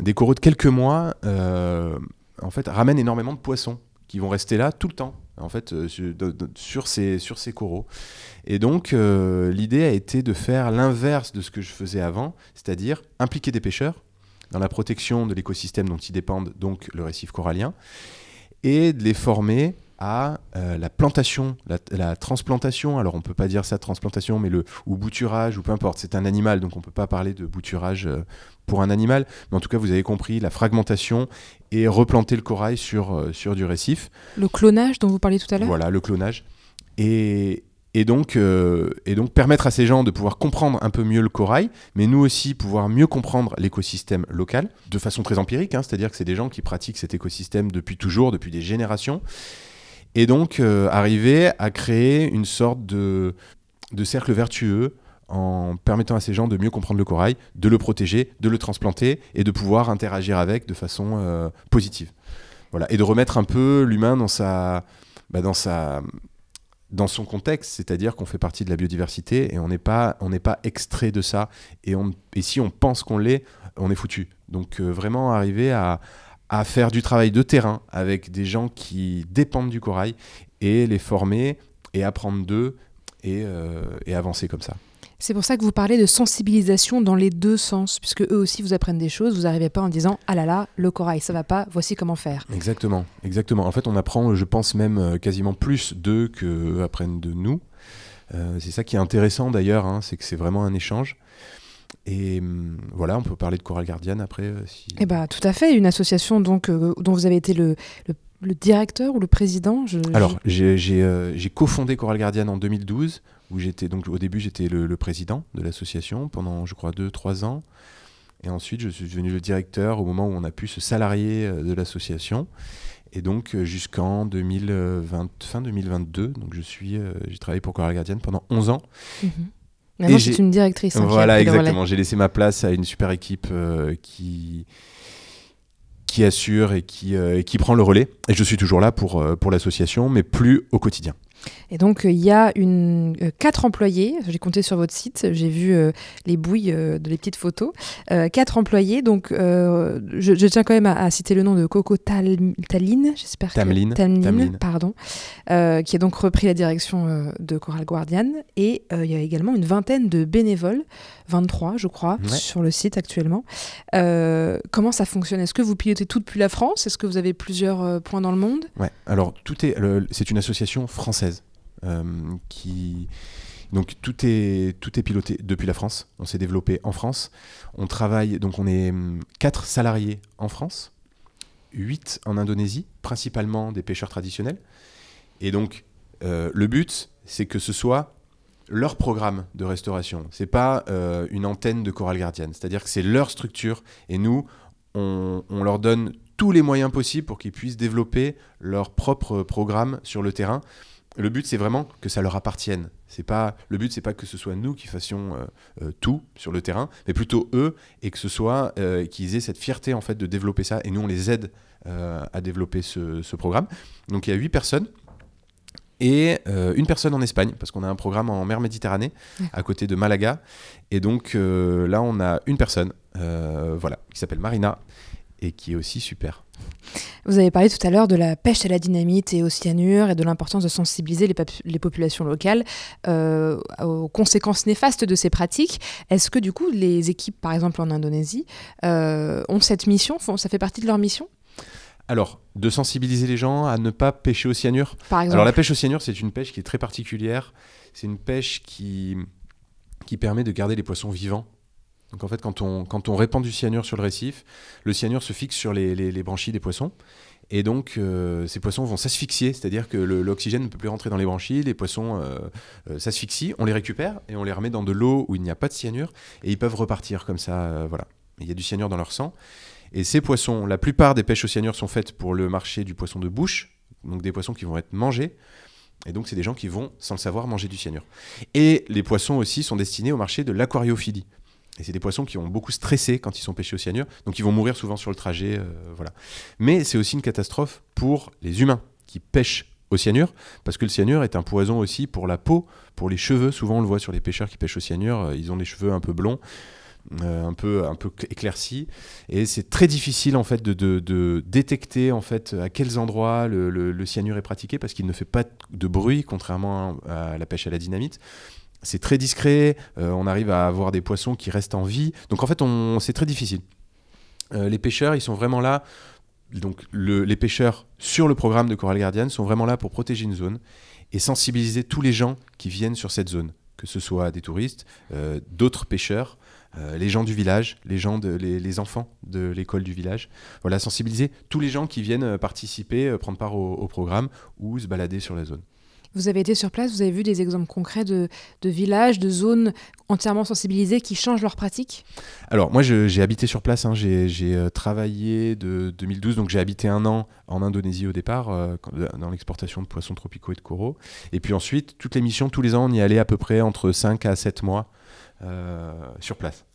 des coraux de quelques mois, en fait, ramènent énormément de poissons qui vont rester là tout le temps, en fait, euh, sur, ces coraux. Et donc, euh, l'idée a été de faire l'inverse de ce que je faisais avant, c'est-à-dire impliquer des pêcheurs dans la protection de l'écosystème dont ils dépendent, donc le récif corallien, et de les former à euh, la plantation, la, la transplantation. Alors on peut pas dire ça transplantation, mais le ou bouturage ou peu importe. C'est un animal, donc on peut pas parler de bouturage euh, pour un animal. Mais en tout cas, vous avez compris la fragmentation et replanter le corail sur euh, sur du récif. Le clonage dont vous parliez tout à l'heure Voilà, le clonage. Et, et, donc, euh, et donc permettre à ces gens de pouvoir comprendre un peu mieux le corail, mais nous aussi pouvoir mieux comprendre l'écosystème local, de façon très empirique, hein, c'est-à-dire que c'est des gens qui pratiquent cet écosystème depuis toujours, depuis des générations. Et donc euh, arriver à créer une sorte de, de cercle vertueux en permettant à ces gens de mieux comprendre le corail, de le protéger, de le transplanter et de pouvoir interagir avec de façon euh, positive. Voilà. Et de remettre un peu l'humain dans bah, dans dans son contexte, c'est-à-dire qu'on fait partie de la biodiversité et on n'est pas, pas extrait de ça. Et, on, et si on pense qu'on l'est, on est foutu. Donc euh, vraiment arriver à, à faire du travail de terrain avec des gens qui dépendent du corail et les former et apprendre d'eux et, euh, et avancer comme ça. C'est pour ça que vous parlez de sensibilisation dans les deux sens, puisque eux aussi vous apprennent des choses. Vous n'arrivez pas en disant ah là là, le corail ça va pas, voici comment faire. Exactement, exactement. En fait, on apprend, je pense même euh, quasiment plus d'eux qu'eux apprennent de nous. Euh, c'est ça qui est intéressant d'ailleurs, hein, c'est que c'est vraiment un échange. Et hum, voilà, on peut parler de Coral Guardian après. euh, si... Eh bah tout à fait, une association donc euh, dont vous avez été le, le- le directeur ou le président. je- Alors, j'ai euh, cofondé Coral Guardian en 2012, où j'étais donc au début j'étais le, le président de l'association pendant je crois 2-3 ans, et ensuite je suis devenu le directeur au moment où on a pu se salarier de l'association, et donc jusqu'en 2020, fin 2022, donc je suis j'ai travaillé pour Coral Guardian pendant 11 ans. Mhm. Maintenant c'est une directrice. hein, Voilà, exactement. J'ai laissé ma place à une super équipe euh, qui qui assure et qui, euh, et qui prend le relais. Et je suis toujours là pour, euh, pour l'association, mais plus au quotidien. Et donc, euh, il y a une, euh, quatre employés. J'ai compté sur votre site. J'ai vu euh, les bouilles euh, de les petites photos. Euh, quatre employés. Donc, je, je tiens quand même à, à citer le nom de Coco Tal- Taline. J'espère que-. Tameline, Tameline. pardon. qui a donc repris la direction de Coral Guardian. Et il y a également une vingtaine de bénévoles, 23 je crois, Ouais. sur le site actuellement. Comment ça fonctionne? Est-ce que vous pilotez tout depuis la France? Est-ce que vous avez plusieurs points dans le monde? Ouais. Alors, tout est, c'est une association française qui. Donc tout est, piloté depuis la France. On s'est développé en France. On travaille, donc on est hum, quatre salariés en France, 8 en Indonésie, principalement des pêcheurs traditionnels. Et donc euh, le but, c'est que ce soit leur programme de restauration. C'est pas euh, une antenne de Coral Guardian. C'est-à-dire que c'est leur structure et nous, on leur donne tous les moyens possibles pour qu'ils puissent développer leur propre programme sur le terrain. Le but, c'est vraiment que ça leur appartienne. C'est pas le but, c'est pas que ce soit nous qui fassions euh, euh, tout sur le terrain, mais plutôt eux et que ce soit euh, qu'ils aient cette fierté en fait de développer ça. Et nous, on les aide à développer ce, ce programme. Donc il y a huit personnes et une personne en Espagne parce qu'on a un programme en mer Méditerranée à côté de Malaga. Et donc là, on a une personne, voilà, qui s'appelle Marina et qui est aussi super. Vous avez parlé tout à l'heure de la pêche à la dynamite et au cyanure et de l'importance de sensibiliser les, les populations locales euh, aux conséquences néfastes de ces pratiques. Est-ce que du coup les équipes, par exemple en Indonésie, euh, ont cette mission Ça fait partie de leur mission? Alors, de sensibiliser les gens à ne pas pêcher au cyanure. Par exemple. Alors la pêche au cyanure, c'est une pêche qui est très particulière. C'est une pêche qui, qui permet de garder les poissons vivants donc en fait, quand on, répand du cyanure sur le récif, le cyanure se fixe sur les, les, branchies des poissons. Et donc, euh, ces poissons vont s'asphyxier, c'est-à-dire que l'oxygène ne peut plus rentrer dans les branchies, les poissons euh, euh, s'asphyxient, on les récupère et on les remet dans de l'eau où il n'y a pas de cyanure, et ils peuvent repartir comme ça, voilà. Il y a du cyanure dans leur sang. Et ces poissons, la plupart des pêches au cyanure sont faites pour le marché du poisson de bouche, donc des poissons qui vont être mangés. Et donc, c'est des gens qui vont, sans le savoir, manger du cyanure. Et les poissons aussi sont destinés au marché de l'aquariophilie. Et c'est des poissons qui ont beaucoup stressé quand ils sont pêchés au cyanure, donc ils vont mourir souvent sur le trajet. Euh, voilà. Mais c'est aussi une catastrophe pour les humains qui pêchent au cyanure, parce que le cyanure est un poison aussi pour la peau, pour les cheveux. Souvent on le voit sur les pêcheurs qui pêchent au cyanure, euh, ils ont des cheveux un peu blonds. Euh, un peu un peu éclaircis et c'est très difficile en fait de, détecter en fait à quels endroits le cyanure est pratiqué parce qu'il ne fait pas de bruit contrairement à la pêche à la dynamite c'est très discret, euh, on arrive à avoir des poissons qui restent en vie. Donc en fait, c'est très difficile. Euh, les pêcheurs, ils sont vraiment là. Donc les pêcheurs sur le programme de Coral Guardian sont vraiment là pour protéger une zone et sensibiliser tous les gens qui viennent sur cette zone, que ce soit des touristes, euh, d'autres pêcheurs, les gens du village, les, enfants de l'école du village. Voilà, sensibiliser tous les gens qui viennent participer, prendre part au programme ou se balader sur la zone. Vous avez été sur place, vous avez vu des exemples concrets de, villages, de zones entièrement sensibilisées qui changent leurs pratiques? Alors moi j'ai habité sur place, hein. j'ai euh, travaillé de 2012, donc j'ai habité un an en Indonésie au départ, euh, dans l'exportation de poissons tropicaux et de coraux. Et puis ensuite, toutes les missions, tous les ans, on y allait à peu près entre 5 à 7 mois euh, sur place.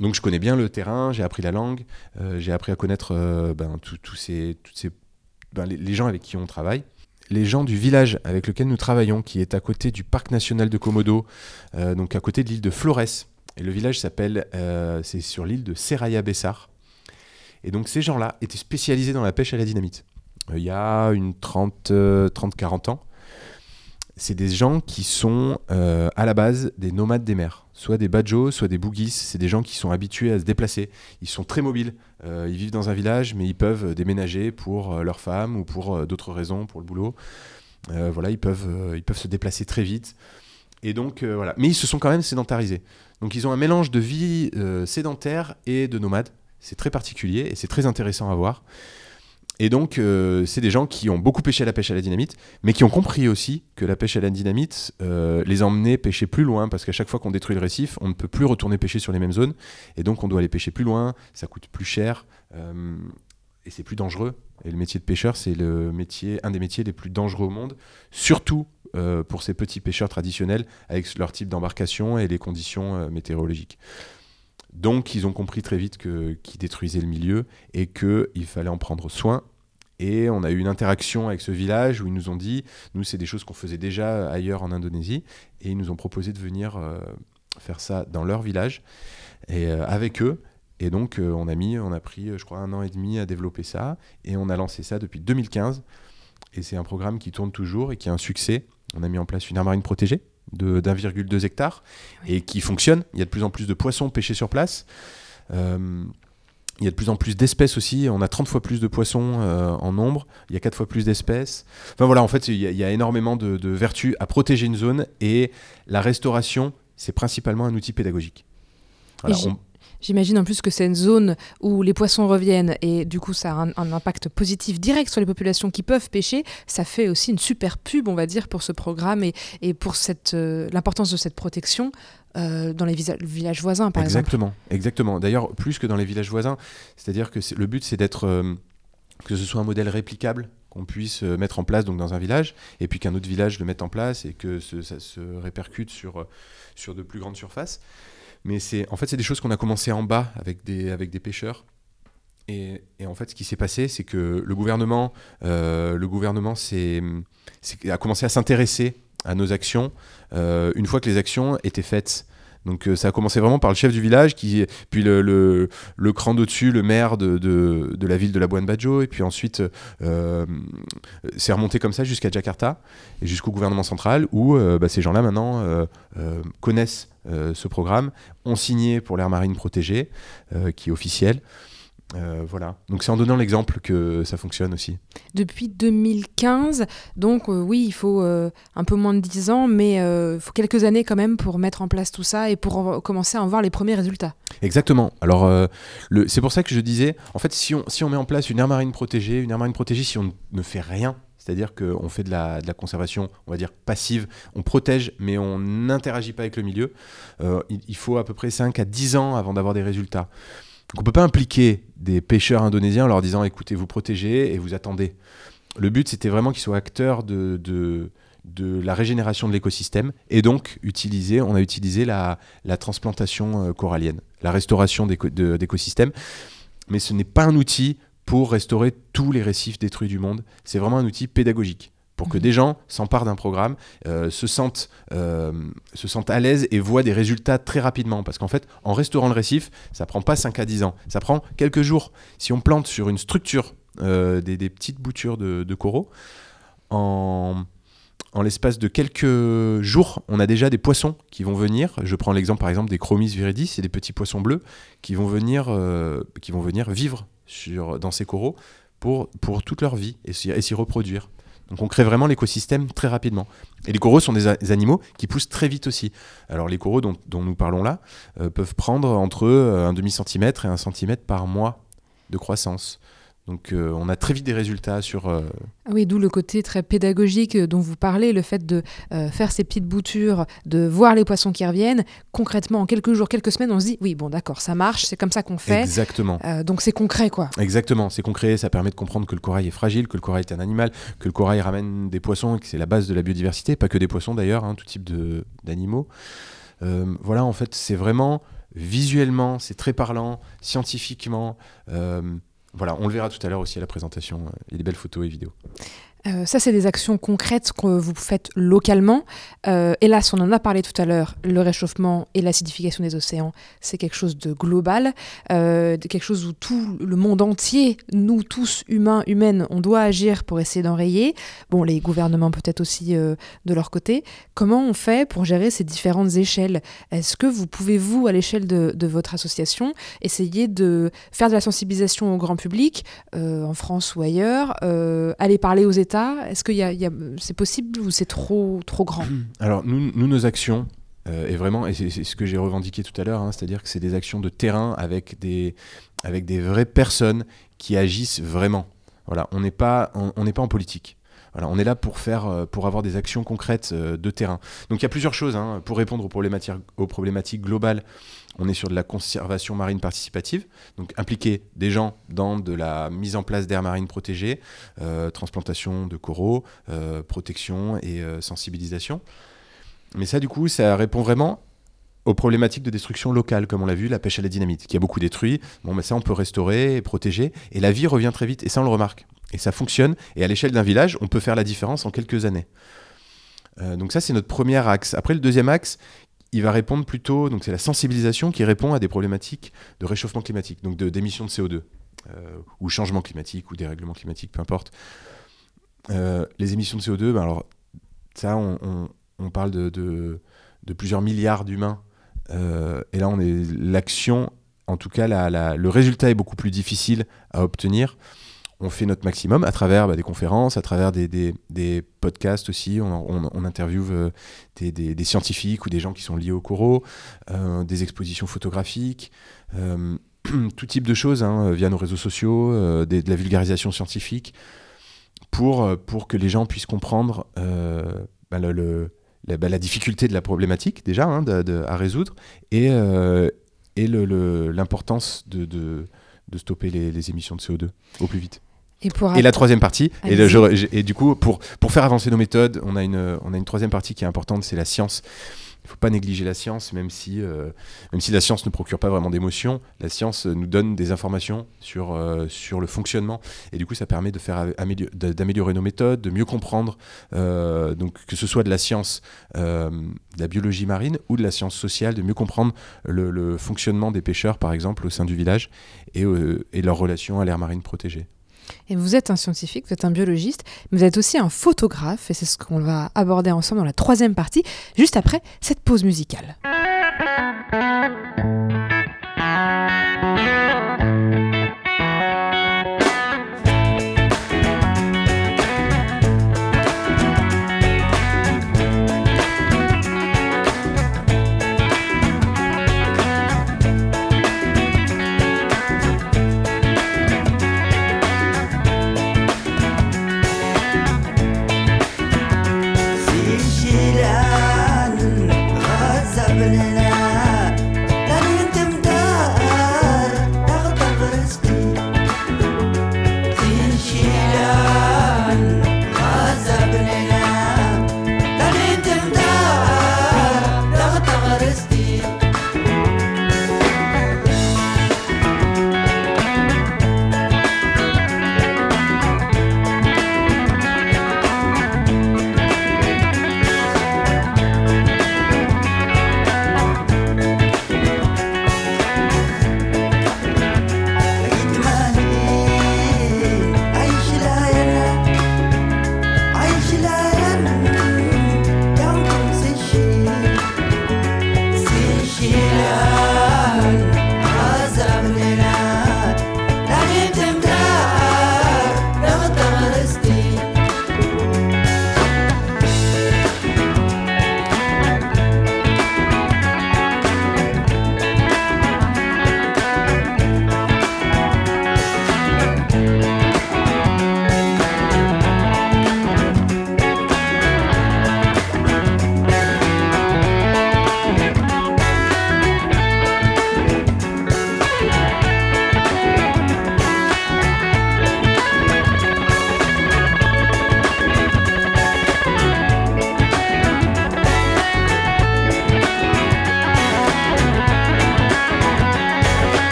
Donc je connais bien le terrain, j'ai appris la langue, j'ai appris à connaître ben, tous ces, ces ben, les gens avec qui on travaille les gens du village avec lequel nous travaillons, qui est à côté du parc national de Komodo, euh, donc à côté de l'île de Flores. Et le village s'appelle, euh, c'est sur l'île de Seraya Bessar. Et donc ces gens-là étaient spécialisés dans la pêche à la dynamite. Euh, il y a une 30-40 ans. C'est des gens qui sont à la base des nomades des mers soit des badjos, soit des boogies. C'est des gens qui sont habitués à se déplacer. Ils sont très mobiles. Euh, ils vivent dans un village, mais ils peuvent déménager pour euh, leur femme ou pour euh, d'autres raisons, pour le boulot. voilà, ils peuvent, ils peuvent se déplacer très vite. Et donc, voilà. Mais ils se sont quand même sédentarisés. Donc, ils ont un mélange de vie sédentaire et de nomade. C'est très particulier et c'est très intéressant à voir. Et donc, euh, c'est des gens qui ont beaucoup pêché à la pêche à la dynamite, mais qui ont compris aussi que la pêche à la dynamite euh, les emmenait pêcher plus loin, parce qu'à chaque fois qu'on détruit le récif, on ne peut plus retourner pêcher sur les mêmes zones, et donc on doit aller pêcher plus loin, ça coûte plus cher, euh, et c'est plus dangereux. Et le métier de pêcheur, c'est un des métiers les plus dangereux au monde, surtout pour ces petits pêcheurs traditionnels, avec leur type d'embarcation et les conditions météorologiques. Donc, ils ont compris très vite qu'ils détruisaient le milieu et qu'il fallait en prendre soin. Et on a eu une interaction avec ce village où ils nous ont dit, nous, c'est des choses qu'on faisait déjà ailleurs en Indonésie, et ils nous ont proposé de venir euh, faire ça dans leur village et euh, avec eux. Et donc, euh, on a mis, on a pris, je crois, un an et demi à développer ça, et on a lancé ça depuis 2015. Et c'est un programme qui tourne toujours et qui a un succès. On a mis en place une aire marine protégée d'1,2 hectare et qui fonctionne. Il y a de plus en plus de poissons pêchés sur place. Euh, il y a de plus en plus d'espèces aussi. On a 30 fois plus de poissons euh, en nombre. Il y a 4 fois plus d'espèces. Enfin voilà, en fait, il y a, énormément de, vertus à protéger une zone. Et la restauration, c'est principalement un outil pédagogique. J'imagine en plus que c'est une zone où les poissons reviennent et du coup ça a un, impact positif direct sur les populations qui peuvent pêcher. Ça fait aussi une super pub, on va dire, pour ce programme et, pour cette, euh, l'importance de cette protection euh, dans les villages voisins, par exactement, exemple. Exactement. D'ailleurs, plus que dans les villages voisins, c'est-à-dire que le but c'est d'être euh, que ce soit un modèle réplicable qu'on puisse mettre en place donc dans un village et puis qu'un autre village le mette en place et que ça se répercute sur, sur de plus grandes surfaces. Mais c'est, en fait, c'est des choses qu'on a commencé en bas avec des, avec des pêcheurs. Et, et, en fait, ce qui s'est passé, c'est que le gouvernement, euh, le gouvernement a commencé à s'intéresser à nos actions euh, une fois que les actions étaient faites. Donc ça a commencé vraiment par le chef du village, qui, puis le, le, cran d'au-dessus, le maire de, de, la ville de la Boine Badjo, et puis ensuite c'est remonté comme ça jusqu'à Jakarta et jusqu'au gouvernement central, où bah, ces gens-là maintenant connaissent ce programme, ont signé pour l'air marine protégée, qui est officiel. Euh, voilà. Donc c'est en donnant l'exemple que ça fonctionne aussi. Depuis 2015, donc euh, oui, il faut euh, un peu moins de 10 ans, mais il faut quelques années quand même pour mettre en place tout ça et pour commencer à en voir les premiers résultats. Exactement. Alors c'est pour ça que je disais, en fait, si on, si on met en place une aire marine protégée, une aire marine protégée, si on ne fait rien, c'est-à-dire qu'on fait de la, de la, conservation, on va dire passive, on protège, mais on n'interagit pas avec le milieu, il, il faut à peu près 5 à 10 ans avant d'avoir des résultats. Donc on peut pas impliquer des pêcheurs indonésiens en leur disant écoutez, vous protégez et vous attendez. Le but, c'était vraiment qu'ils soient acteurs de, de, la régénération de l'écosystème et donc utiliser, on a utilisé la, la transplantation euh, corallienne, la restauration d'écosystèmes. Mais ce n'est pas un outil pour restaurer tous les récifs détruits du monde. C'est vraiment un outil pédagogique pour que mhm. des gens s'emparent d'un programme, euh, se, sentent, euh, se sentent à l'aise et voient des résultats très rapidement. Parce qu'en fait, en restaurant le récif, ça prend pas 5 à 10 ans, ça prend quelques jours. Si on plante sur une structure euh, des, petites boutures de, coraux, en, en l'espace de quelques jours, on a déjà des poissons qui vont venir. Je prends l'exemple par exemple des Chromis viridis, c'est des petits poissons bleus qui vont venir, qui vont venir vivre sur, dans ces coraux pour, pour toute leur vie et s'y reproduire. Donc on crée vraiment l'écosystème très rapidement. Et les coraux sont des, animaux qui poussent très vite aussi. Alors les coraux dont, nous parlons là euh, peuvent prendre entre un demi-centimètre et un centimètre par mois de croissance. Donc euh, on a très vite des résultats sur... Euh, ah oui, d'où le côté très pédagogique dont vous parlez, le fait de euh, faire ces petites boutures, de voir les poissons qui reviennent. Concrètement, en quelques jours, quelques semaines, on se dit, oui, bon d'accord, ça marche, c'est comme ça qu'on fait. Exactement. donc c'est concret, quoi. Exactement, c'est concret, ça permet de comprendre que le corail est fragile, que le corail est un animal, que le corail ramène des poissons, que c'est la base de la biodiversité, pas que des poissons d'ailleurs, hein, tout type d'animaux. voilà, en fait, c'est vraiment visuellement, c'est très parlant, scientifiquement. Voilà, on le verra tout à l'heure aussi à la présentation. Euh, il y des belles photos et vidéos. Euh, ça, c'est des actions concrètes que vous faites localement. Euh, hélas, on en a parlé tout à l'heure, le réchauffement et l'acidification des océans, c'est quelque chose de global, euh, quelque chose où tout le monde entier, nous tous, humains, humaines, on doit agir pour essayer d'enrayer. Bon, les gouvernements peut-être aussi de leur côté. Comment on fait pour gérer ces différentes échelles? Est-ce que vous pouvez, vous, à l'échelle de, de, votre association, essayer de faire de la sensibilisation au grand public, en France ou ailleurs, aller parler aux États est-ce que c'est possible ou c'est trop, trop grand? Alors, nous, nos actions, euh, et vraiment, et c'est ce que j'ai revendiqué tout à l'heure, hein, c'est-à-dire que c'est des actions de terrain avec des, avec des vraies personnes qui agissent vraiment. Voilà, on n'est pas, on, n'est pas en politique. Voilà, on est là pour faire, euh, pour avoir des actions concrètes euh, de terrain. Donc il y a plusieurs choses hein, pour répondre aux problématiques globales on est sur de la conservation marine participative, donc impliquer des gens dans de la mise en place d'aires marines protégées, euh, transplantation de coraux, euh, protection et euh, sensibilisation. Mais ça, du coup, ça répond vraiment aux problématiques de destruction locale, comme on l'a vu, la pêche à la dynamite, qui a beaucoup détruit. Bon, mais ça, on peut restaurer et protéger, et la vie revient très vite, et ça, on le remarque. Et ça fonctionne, et à l'échelle d'un village, on peut faire la différence en quelques années. donc ça, c'est notre premier axe. Après, le deuxième axe, il va répondre plutôt, donc c'est la sensibilisation qui répond à des problématiques de réchauffement climatique, donc d'émissions de, CO2, euh, ou changement climatique, ou dérèglement climatique, peu importe. Euh, les émissions de CO2, ben alors, ça, on, parle de, de, plusieurs milliards d'humains, euh, et là, on est l'action, en tout cas, le résultat est beaucoup plus difficile à obtenir on fait notre maximum à travers bah, des conférences, à travers des, podcasts aussi. On, interviewe euh, des, scientifiques ou des gens qui sont liés au coraux, euh, des expositions photographiques, euh, tout type de choses hein, via nos réseaux sociaux, de la vulgarisation scientifique, pour, que les gens puissent comprendre bah, bah, la, difficulté de la problématique déjà hein, à résoudre et, et l'importance de, de, stopper les émissions de CO2 au plus vite. Et, la troisième partie, et, et, du coup, pour, pour faire avancer nos méthodes, on a, une, on a une troisième partie qui est importante, c'est la science. il faut pas négliger la science, même si, euh, même si la science ne procure pas vraiment d'émotions. La science nous donne des informations sur, euh, sur le fonctionnement. Et du coup, ça permet de faire d'améliorer nos méthodes, de mieux comprendre, euh, donc que ce soit de la science, de la biologie marine ou de la science sociale, de mieux comprendre le, fonctionnement des pêcheurs, par exemple, au sein du village et, et leur relation à l'air marine protégée. Et vous êtes un scientifique, vous êtes un biologiste, mais vous êtes aussi un photographe, et c'est ce qu'on va aborder ensemble dans la troisième partie, juste après cette pause musicale.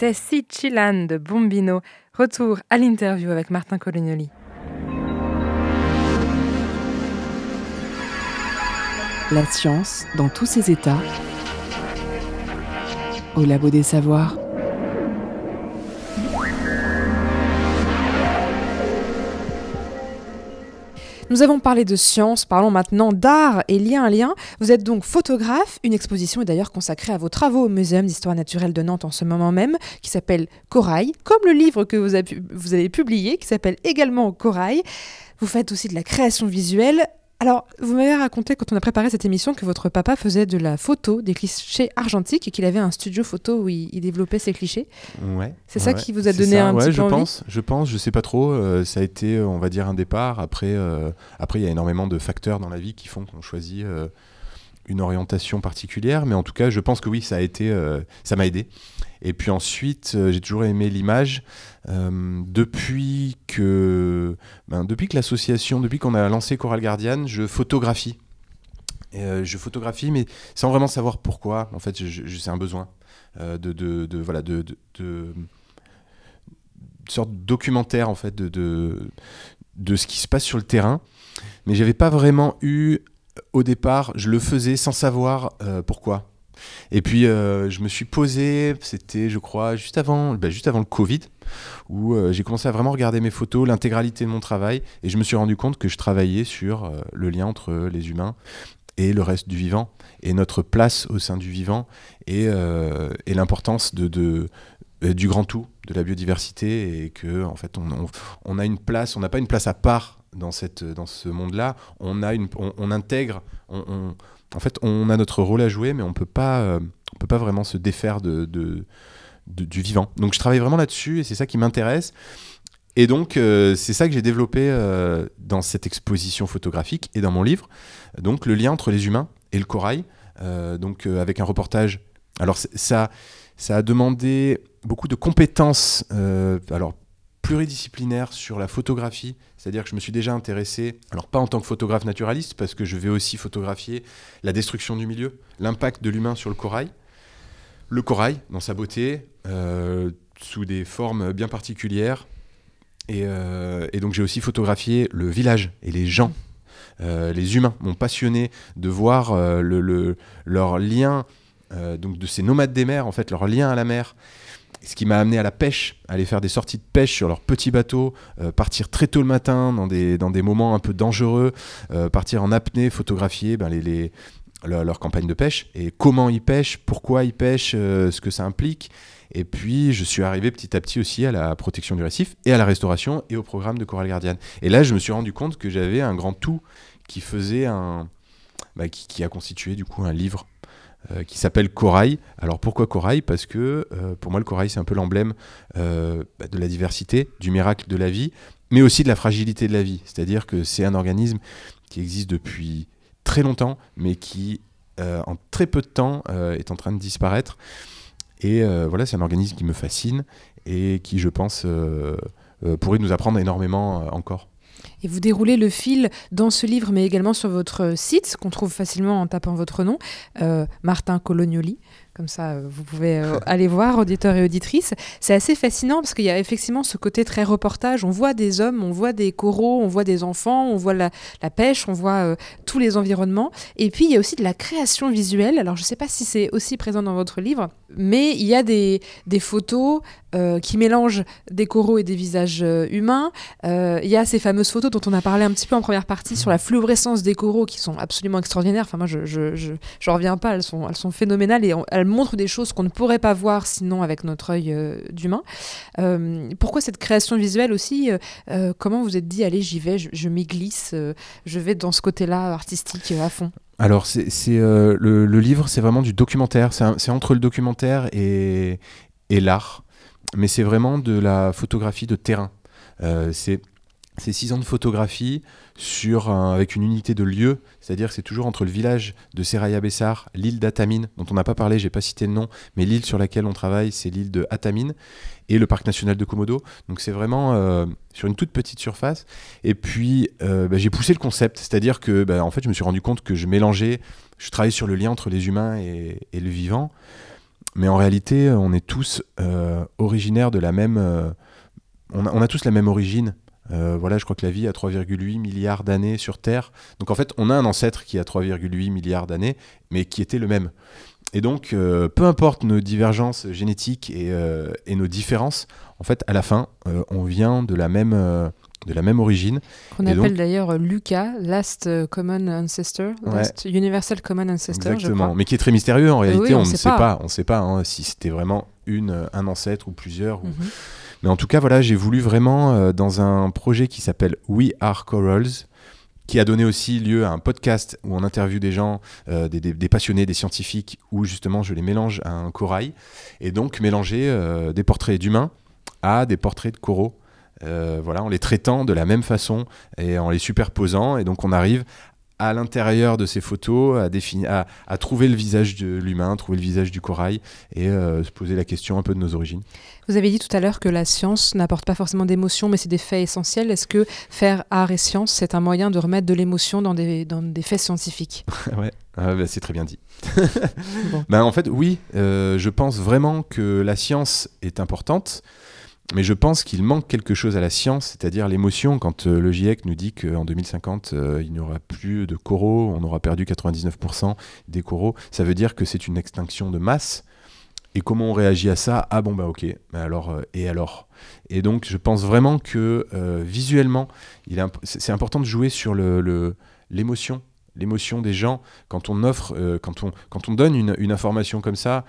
C'était Si Chilan de Bombino. Retour à l'interview avec Martin Colignoli. La science dans tous ses états. Au labo des savoirs. Nous avons parlé de science, parlons maintenant d'art et lien à lien. Vous êtes donc photographe, une exposition est d'ailleurs consacrée à vos travaux au Muséum d'histoire naturelle de Nantes en ce moment même, qui s'appelle Corail, comme le livre que vous, avez publié, qui s'appelle également Corail. Vous faites aussi de la création visuelle. Alors, vous m'avez raconté quand on a préparé cette émission que votre papa faisait de la photo, des clichés argentiques et qu'il avait un studio photo où il, développait ses clichés. Ouais. C'est ça qui vous a donné un ouais, petit je peu pense, Je pense, je sais pas trop. Euh, ça a été, on va dire, un départ. Après, euh, après, il y a énormément de facteurs dans la vie qui font qu'on choisit euh, une orientation particulière. Mais en tout cas, je pense que oui, ça a été, ça m'a aidé. Et puis ensuite, j'ai toujours aimé l'image. Euh, depuis que, ben, depuis que l'association, depuis qu'on a lancé Coral Guardian, je photographie. Euh, je photographie, mais sans vraiment savoir pourquoi. En fait, c'est un besoin euh, de, de, voilà, de, de, sorte de documentaire en fait de, de, de ce qui se passe sur le terrain. Mais j'avais pas vraiment eu au départ, je le faisais sans savoir pourquoi. Et puis je me suis posé, c'était je crois juste avant, ben, juste avant le Covid où euh, j'ai commencé à vraiment regarder mes photos, l'intégralité de mon travail, et je me suis rendu compte que je travaillais sur euh, le lien entre les humains et le reste du vivant, et notre place au sein du vivant, et, euh, l'importance du grand tout, de la biodiversité, et que en fait on, a une place, on n'a pas une place à part dans, ce monde-là, on, on, intègre, on, en fait on a notre rôle à jouer, mais on peut pas, on peut pas vraiment se défaire de du vivant. Donc je travaille vraiment là-dessus et c'est ça qui m'intéresse. Et donc euh, c'est ça que j'ai développé euh, dans cette exposition photographique et dans mon livre. Donc le lien entre les humains et le corail. Euh, donc avec un reportage. Alors ça, ça a demandé beaucoup de compétences. alors pluridisciplinaires sur la photographie, c'est-à-dire que je me suis déjà intéressé, alors pas en tant que photographe naturaliste, parce que je vais aussi photographier la destruction du milieu, l'impact de l'humain sur le corail, le corail dans sa beauté, euh, sous des formes bien particulières. Euh, et, donc j'ai aussi photographié le village et les gens, euh, les humains m'ont passionné de voir le, leur lien, donc de ces nomades des mers, en fait, leur lien à la mer. Ce qui m'a amené à la pêche, aller faire des sorties de pêche sur leurs petits bateaux, partir très tôt le matin dans des, dans des moments un peu dangereux, partir en apnée, photographier ben, leur, campagne de pêche et comment ils pêchent, pourquoi ils pêchent, euh, ce que ça implique. Et puis, je suis arrivé petit à petit aussi à la protection du récif et à la restauration et au programme de Coral Guardian. Et là, je me suis rendu compte que j'avais un grand tout qui faisait un. Bah, qui, a constitué du coup un livre euh, qui s'appelle Corail. Alors pourquoi Corail? Parce que euh, pour moi, le corail, c'est un peu l'emblème bah, de la diversité, du miracle de la vie, mais aussi de la fragilité de la vie. C'est-à-dire que c'est un organisme qui existe depuis très longtemps, mais qui, euh, en très peu de temps, euh, est en train de disparaître. Et euh, voilà, c'est un organisme qui me fascine et qui, je pense, pourrait nous apprendre énormément encore. Et vous déroulez le fil dans ce livre, mais également sur votre site, qu'on trouve facilement en tapant votre nom, Martin Colognoli. Comme ça, euh, vous pouvez euh, aller voir, auditeurs et auditrices. C'est assez fascinant parce qu'il y a effectivement ce côté très reportage. On voit des hommes, on voit des coraux, on voit des enfants, on voit la, pêche, on voit euh, tous les environnements. Et puis, il y a aussi de la création visuelle. Alors, je ne sais pas si c'est aussi présent dans votre livre, mais il y a des, des photos qui mélangent des coraux et des visages humains. il y a ces fameuses photos dont on a parlé un petit peu en première partie sur la fluorescence des coraux qui sont absolument extraordinaires. Enfin, moi, je je, je, reviens pas. Elles sont, phénoménales et elles montre des choses qu'on ne pourrait pas voir sinon avec notre œil euh, d'humain. Euh, pourquoi cette création visuelle aussi euh, Comment vous êtes dit, allez, j'y vais, je, m'y glisse, je vais dans ce côté-là artistique à fond? Alors, c'est le, livre, c'est vraiment du documentaire. C'est entre le documentaire et l'art. Mais c'est vraiment de la photographie de terrain. c'est c'est six ans de photographie sur avec une unité de lieu, c'est-à-dire que c'est toujours entre le village de Seraya Bessar, l'île d'Atamine, dont on n'a pas parlé, j'ai pas cité le nom, mais l'île sur laquelle on travaille, c'est l'île de et le parc national de Komodo. Donc c'est vraiment euh, sur une toute petite surface. Et puis euh, bah, j'ai poussé le concept, c'est-à-dire que bah, en fait je me suis rendu compte que je mélangeais, je travaillais sur le lien entre les humains et, le vivant, mais en réalité on est tous euh, originaires de la même, on a, on a tous la même origine. Euh, voilà, je crois que la vie a 3,8 milliards d'années sur Terre. Donc en fait, on a un ancêtre qui a 3,8 milliards d'années, mais qui était le même. Et donc, euh, peu importe nos divergences génétiques euh, et, nos différences, en fait, à la fin, on vient de la même, de la même origine. Qu'on appelle d'ailleurs Lucas, Last euh, Common Ancestor, Ouais. Last Universal Common Ancestor, je Exactement, crois. mais qui est très mystérieux en réalité. Oui, on ne sait pas. pas. On ne sait pas hein, si c'était vraiment une, un ancêtre ou plusieurs. ou- Mhm. Mais en tout cas, voilà, j'ai voulu vraiment, euh, dans un projet qui s'appelle We Are Corals, qui a donné aussi lieu à un podcast où on interviewe des gens, euh, des, des- des passionnés, des scientifiques, où justement je les mélange à un corail, et donc mélanger euh, des portraits d'humains à des portraits de coraux. Euh, voilà, en les traitant de la même façon et en les superposant, et donc on arrive à l'intérieur de ces photos à, définir, à, à trouver le visage de l'humain, trouver le visage du corail, et euh, se poser la question un peu de nos origines. Vous avez dit tout à l'heure que la science n'apporte pas forcément d'émotion, mais c'est des faits essentiels. Est-ce que faire art et science, c'est un moyen de remettre de l'émotion dans des, dans des faits scientifiques? Ouais, Ah, bah, c'est très bien dit. Bon. Ben, en fait, oui, euh, je pense vraiment que la science est importante, mais je pense qu'il manque quelque chose à la science, c'est-à-dire l'émotion. Quand euh, le GIEC nous dit qu'en 2050, euh, il n'y aura plus de coraux, on aura perdu 99% des coraux, ça veut dire que c'est une extinction de masse. Et comment on réagit à ça? Ah bon bah ok, mais alors euh, et alors? Et donc je pense vraiment que visuellement, c'est important de jouer sur l'émotion, l'émotion des gens quand on offre, quand on donne une information comme ça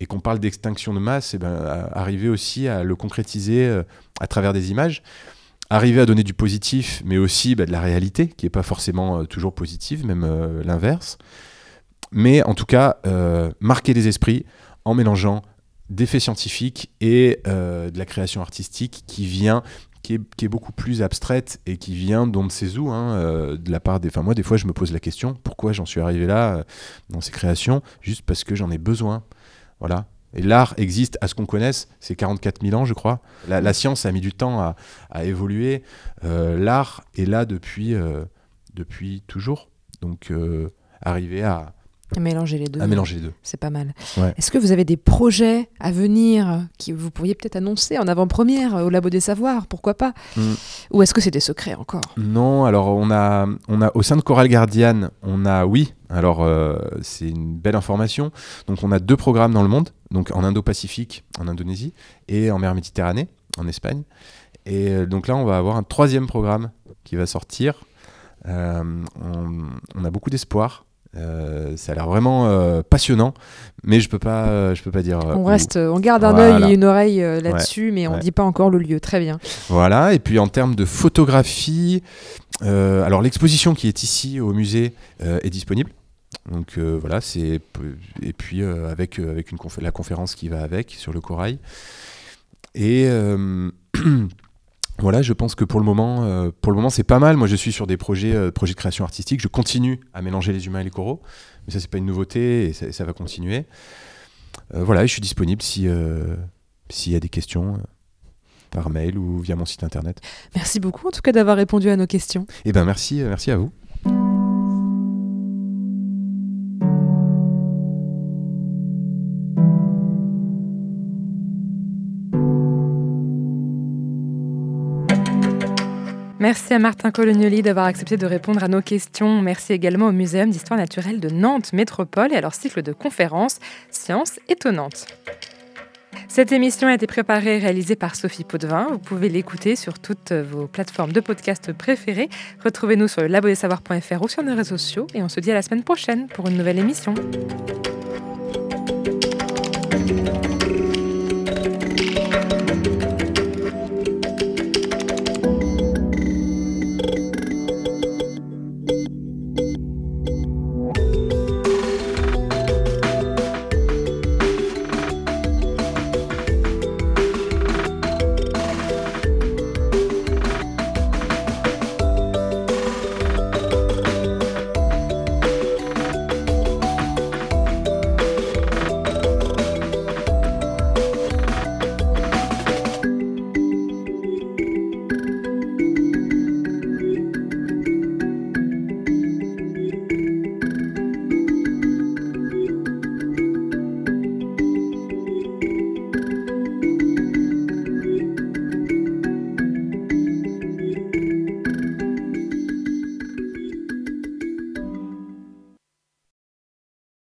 et qu'on parle d'extinction de masse, et ben à- arriver aussi à le concrétiser euh, à travers des images. Arriver à donner du positif, mais aussi bah, de la réalité, qui n'est pas forcément euh, toujours positive, même euh, l'inverse. Mais en tout cas, marquer les esprits en mélangeant des faits scientifiques et de la création artistique qui vient qui est, beaucoup plus abstraite et qui vient d'on ne sait où, hein, de la part des... Enfin, moi, des fois, je me pose la question, pourquoi j'en suis arrivé là, dans ces créations Juste parce que j'en ai besoin. Voilà. Et l'art existe, à ce qu'on connaisse, c'est 44 000 ans, je crois. La, science a mis du temps à, à évoluer. Euh, l'art est là depuis, euh, depuis toujours. Donc, euh, arriver à, À mélanger les deux. à mélanger les deux. C'est pas mal. Ouais. Est-ce que vous avez des projets à venir qui vous pourriez peut-être annoncer en avant-première au Labo des Savoirs Pourquoi pas Mm. Ou est-ce que c'est des secrets encore Non, alors on a, on a au sein de Coral Guardian, on a oui. Alors euh, c'est une belle information. Donc on a deux programmes dans le monde, donc en Indo-Pacifique, en Indonésie, et en mer Méditerranée, en Espagne. Et euh, donc là, on va avoir un troisième programme qui va sortir. Euh, on, on a beaucoup d'espoir. Euh, ça a l'air vraiment euh, passionnant, mais je peux pas, euh, je peux pas dire. On reste, on garde un Voilà. œil et une oreille là-dessus, mais on ouais. dit pas encore le lieu. Très bien. Voilà, et puis en termes de photographie, alors l'exposition qui est ici au musée est disponible. Donc voilà, c'est et puis avec avec une confé- la conférence qui va avec sur le corail. Et voilà, je pense que pour le moment, euh, pour le moment, c'est pas mal. Moi, je suis sur des projets, euh, projets de création artistique. Je continue à mélanger les humains et les coraux, mais ça, c'est pas une nouveauté et ça, ça va continuer. Euh, voilà, je suis disponible si s'il y a des questions par mail ou via mon site internet. Merci beaucoup en tout cas d'avoir répondu à nos questions. Eh ben merci, merci à vous. Merci à Martin Colognoli d'avoir accepté de répondre à nos questions. Merci également au Muséum d'histoire naturelle de Nantes Métropole et à leur cycle de conférences Sciences étonnantes. Cette émission a été préparée et réalisée par Sophie Potvin. Vous pouvez l'écouter sur toutes vos plateformes de podcast préférées. Retrouvez-nous sur le labodessavoir.fr ou sur nos réseaux sociaux et on se dit à la semaine prochaine pour une nouvelle émission.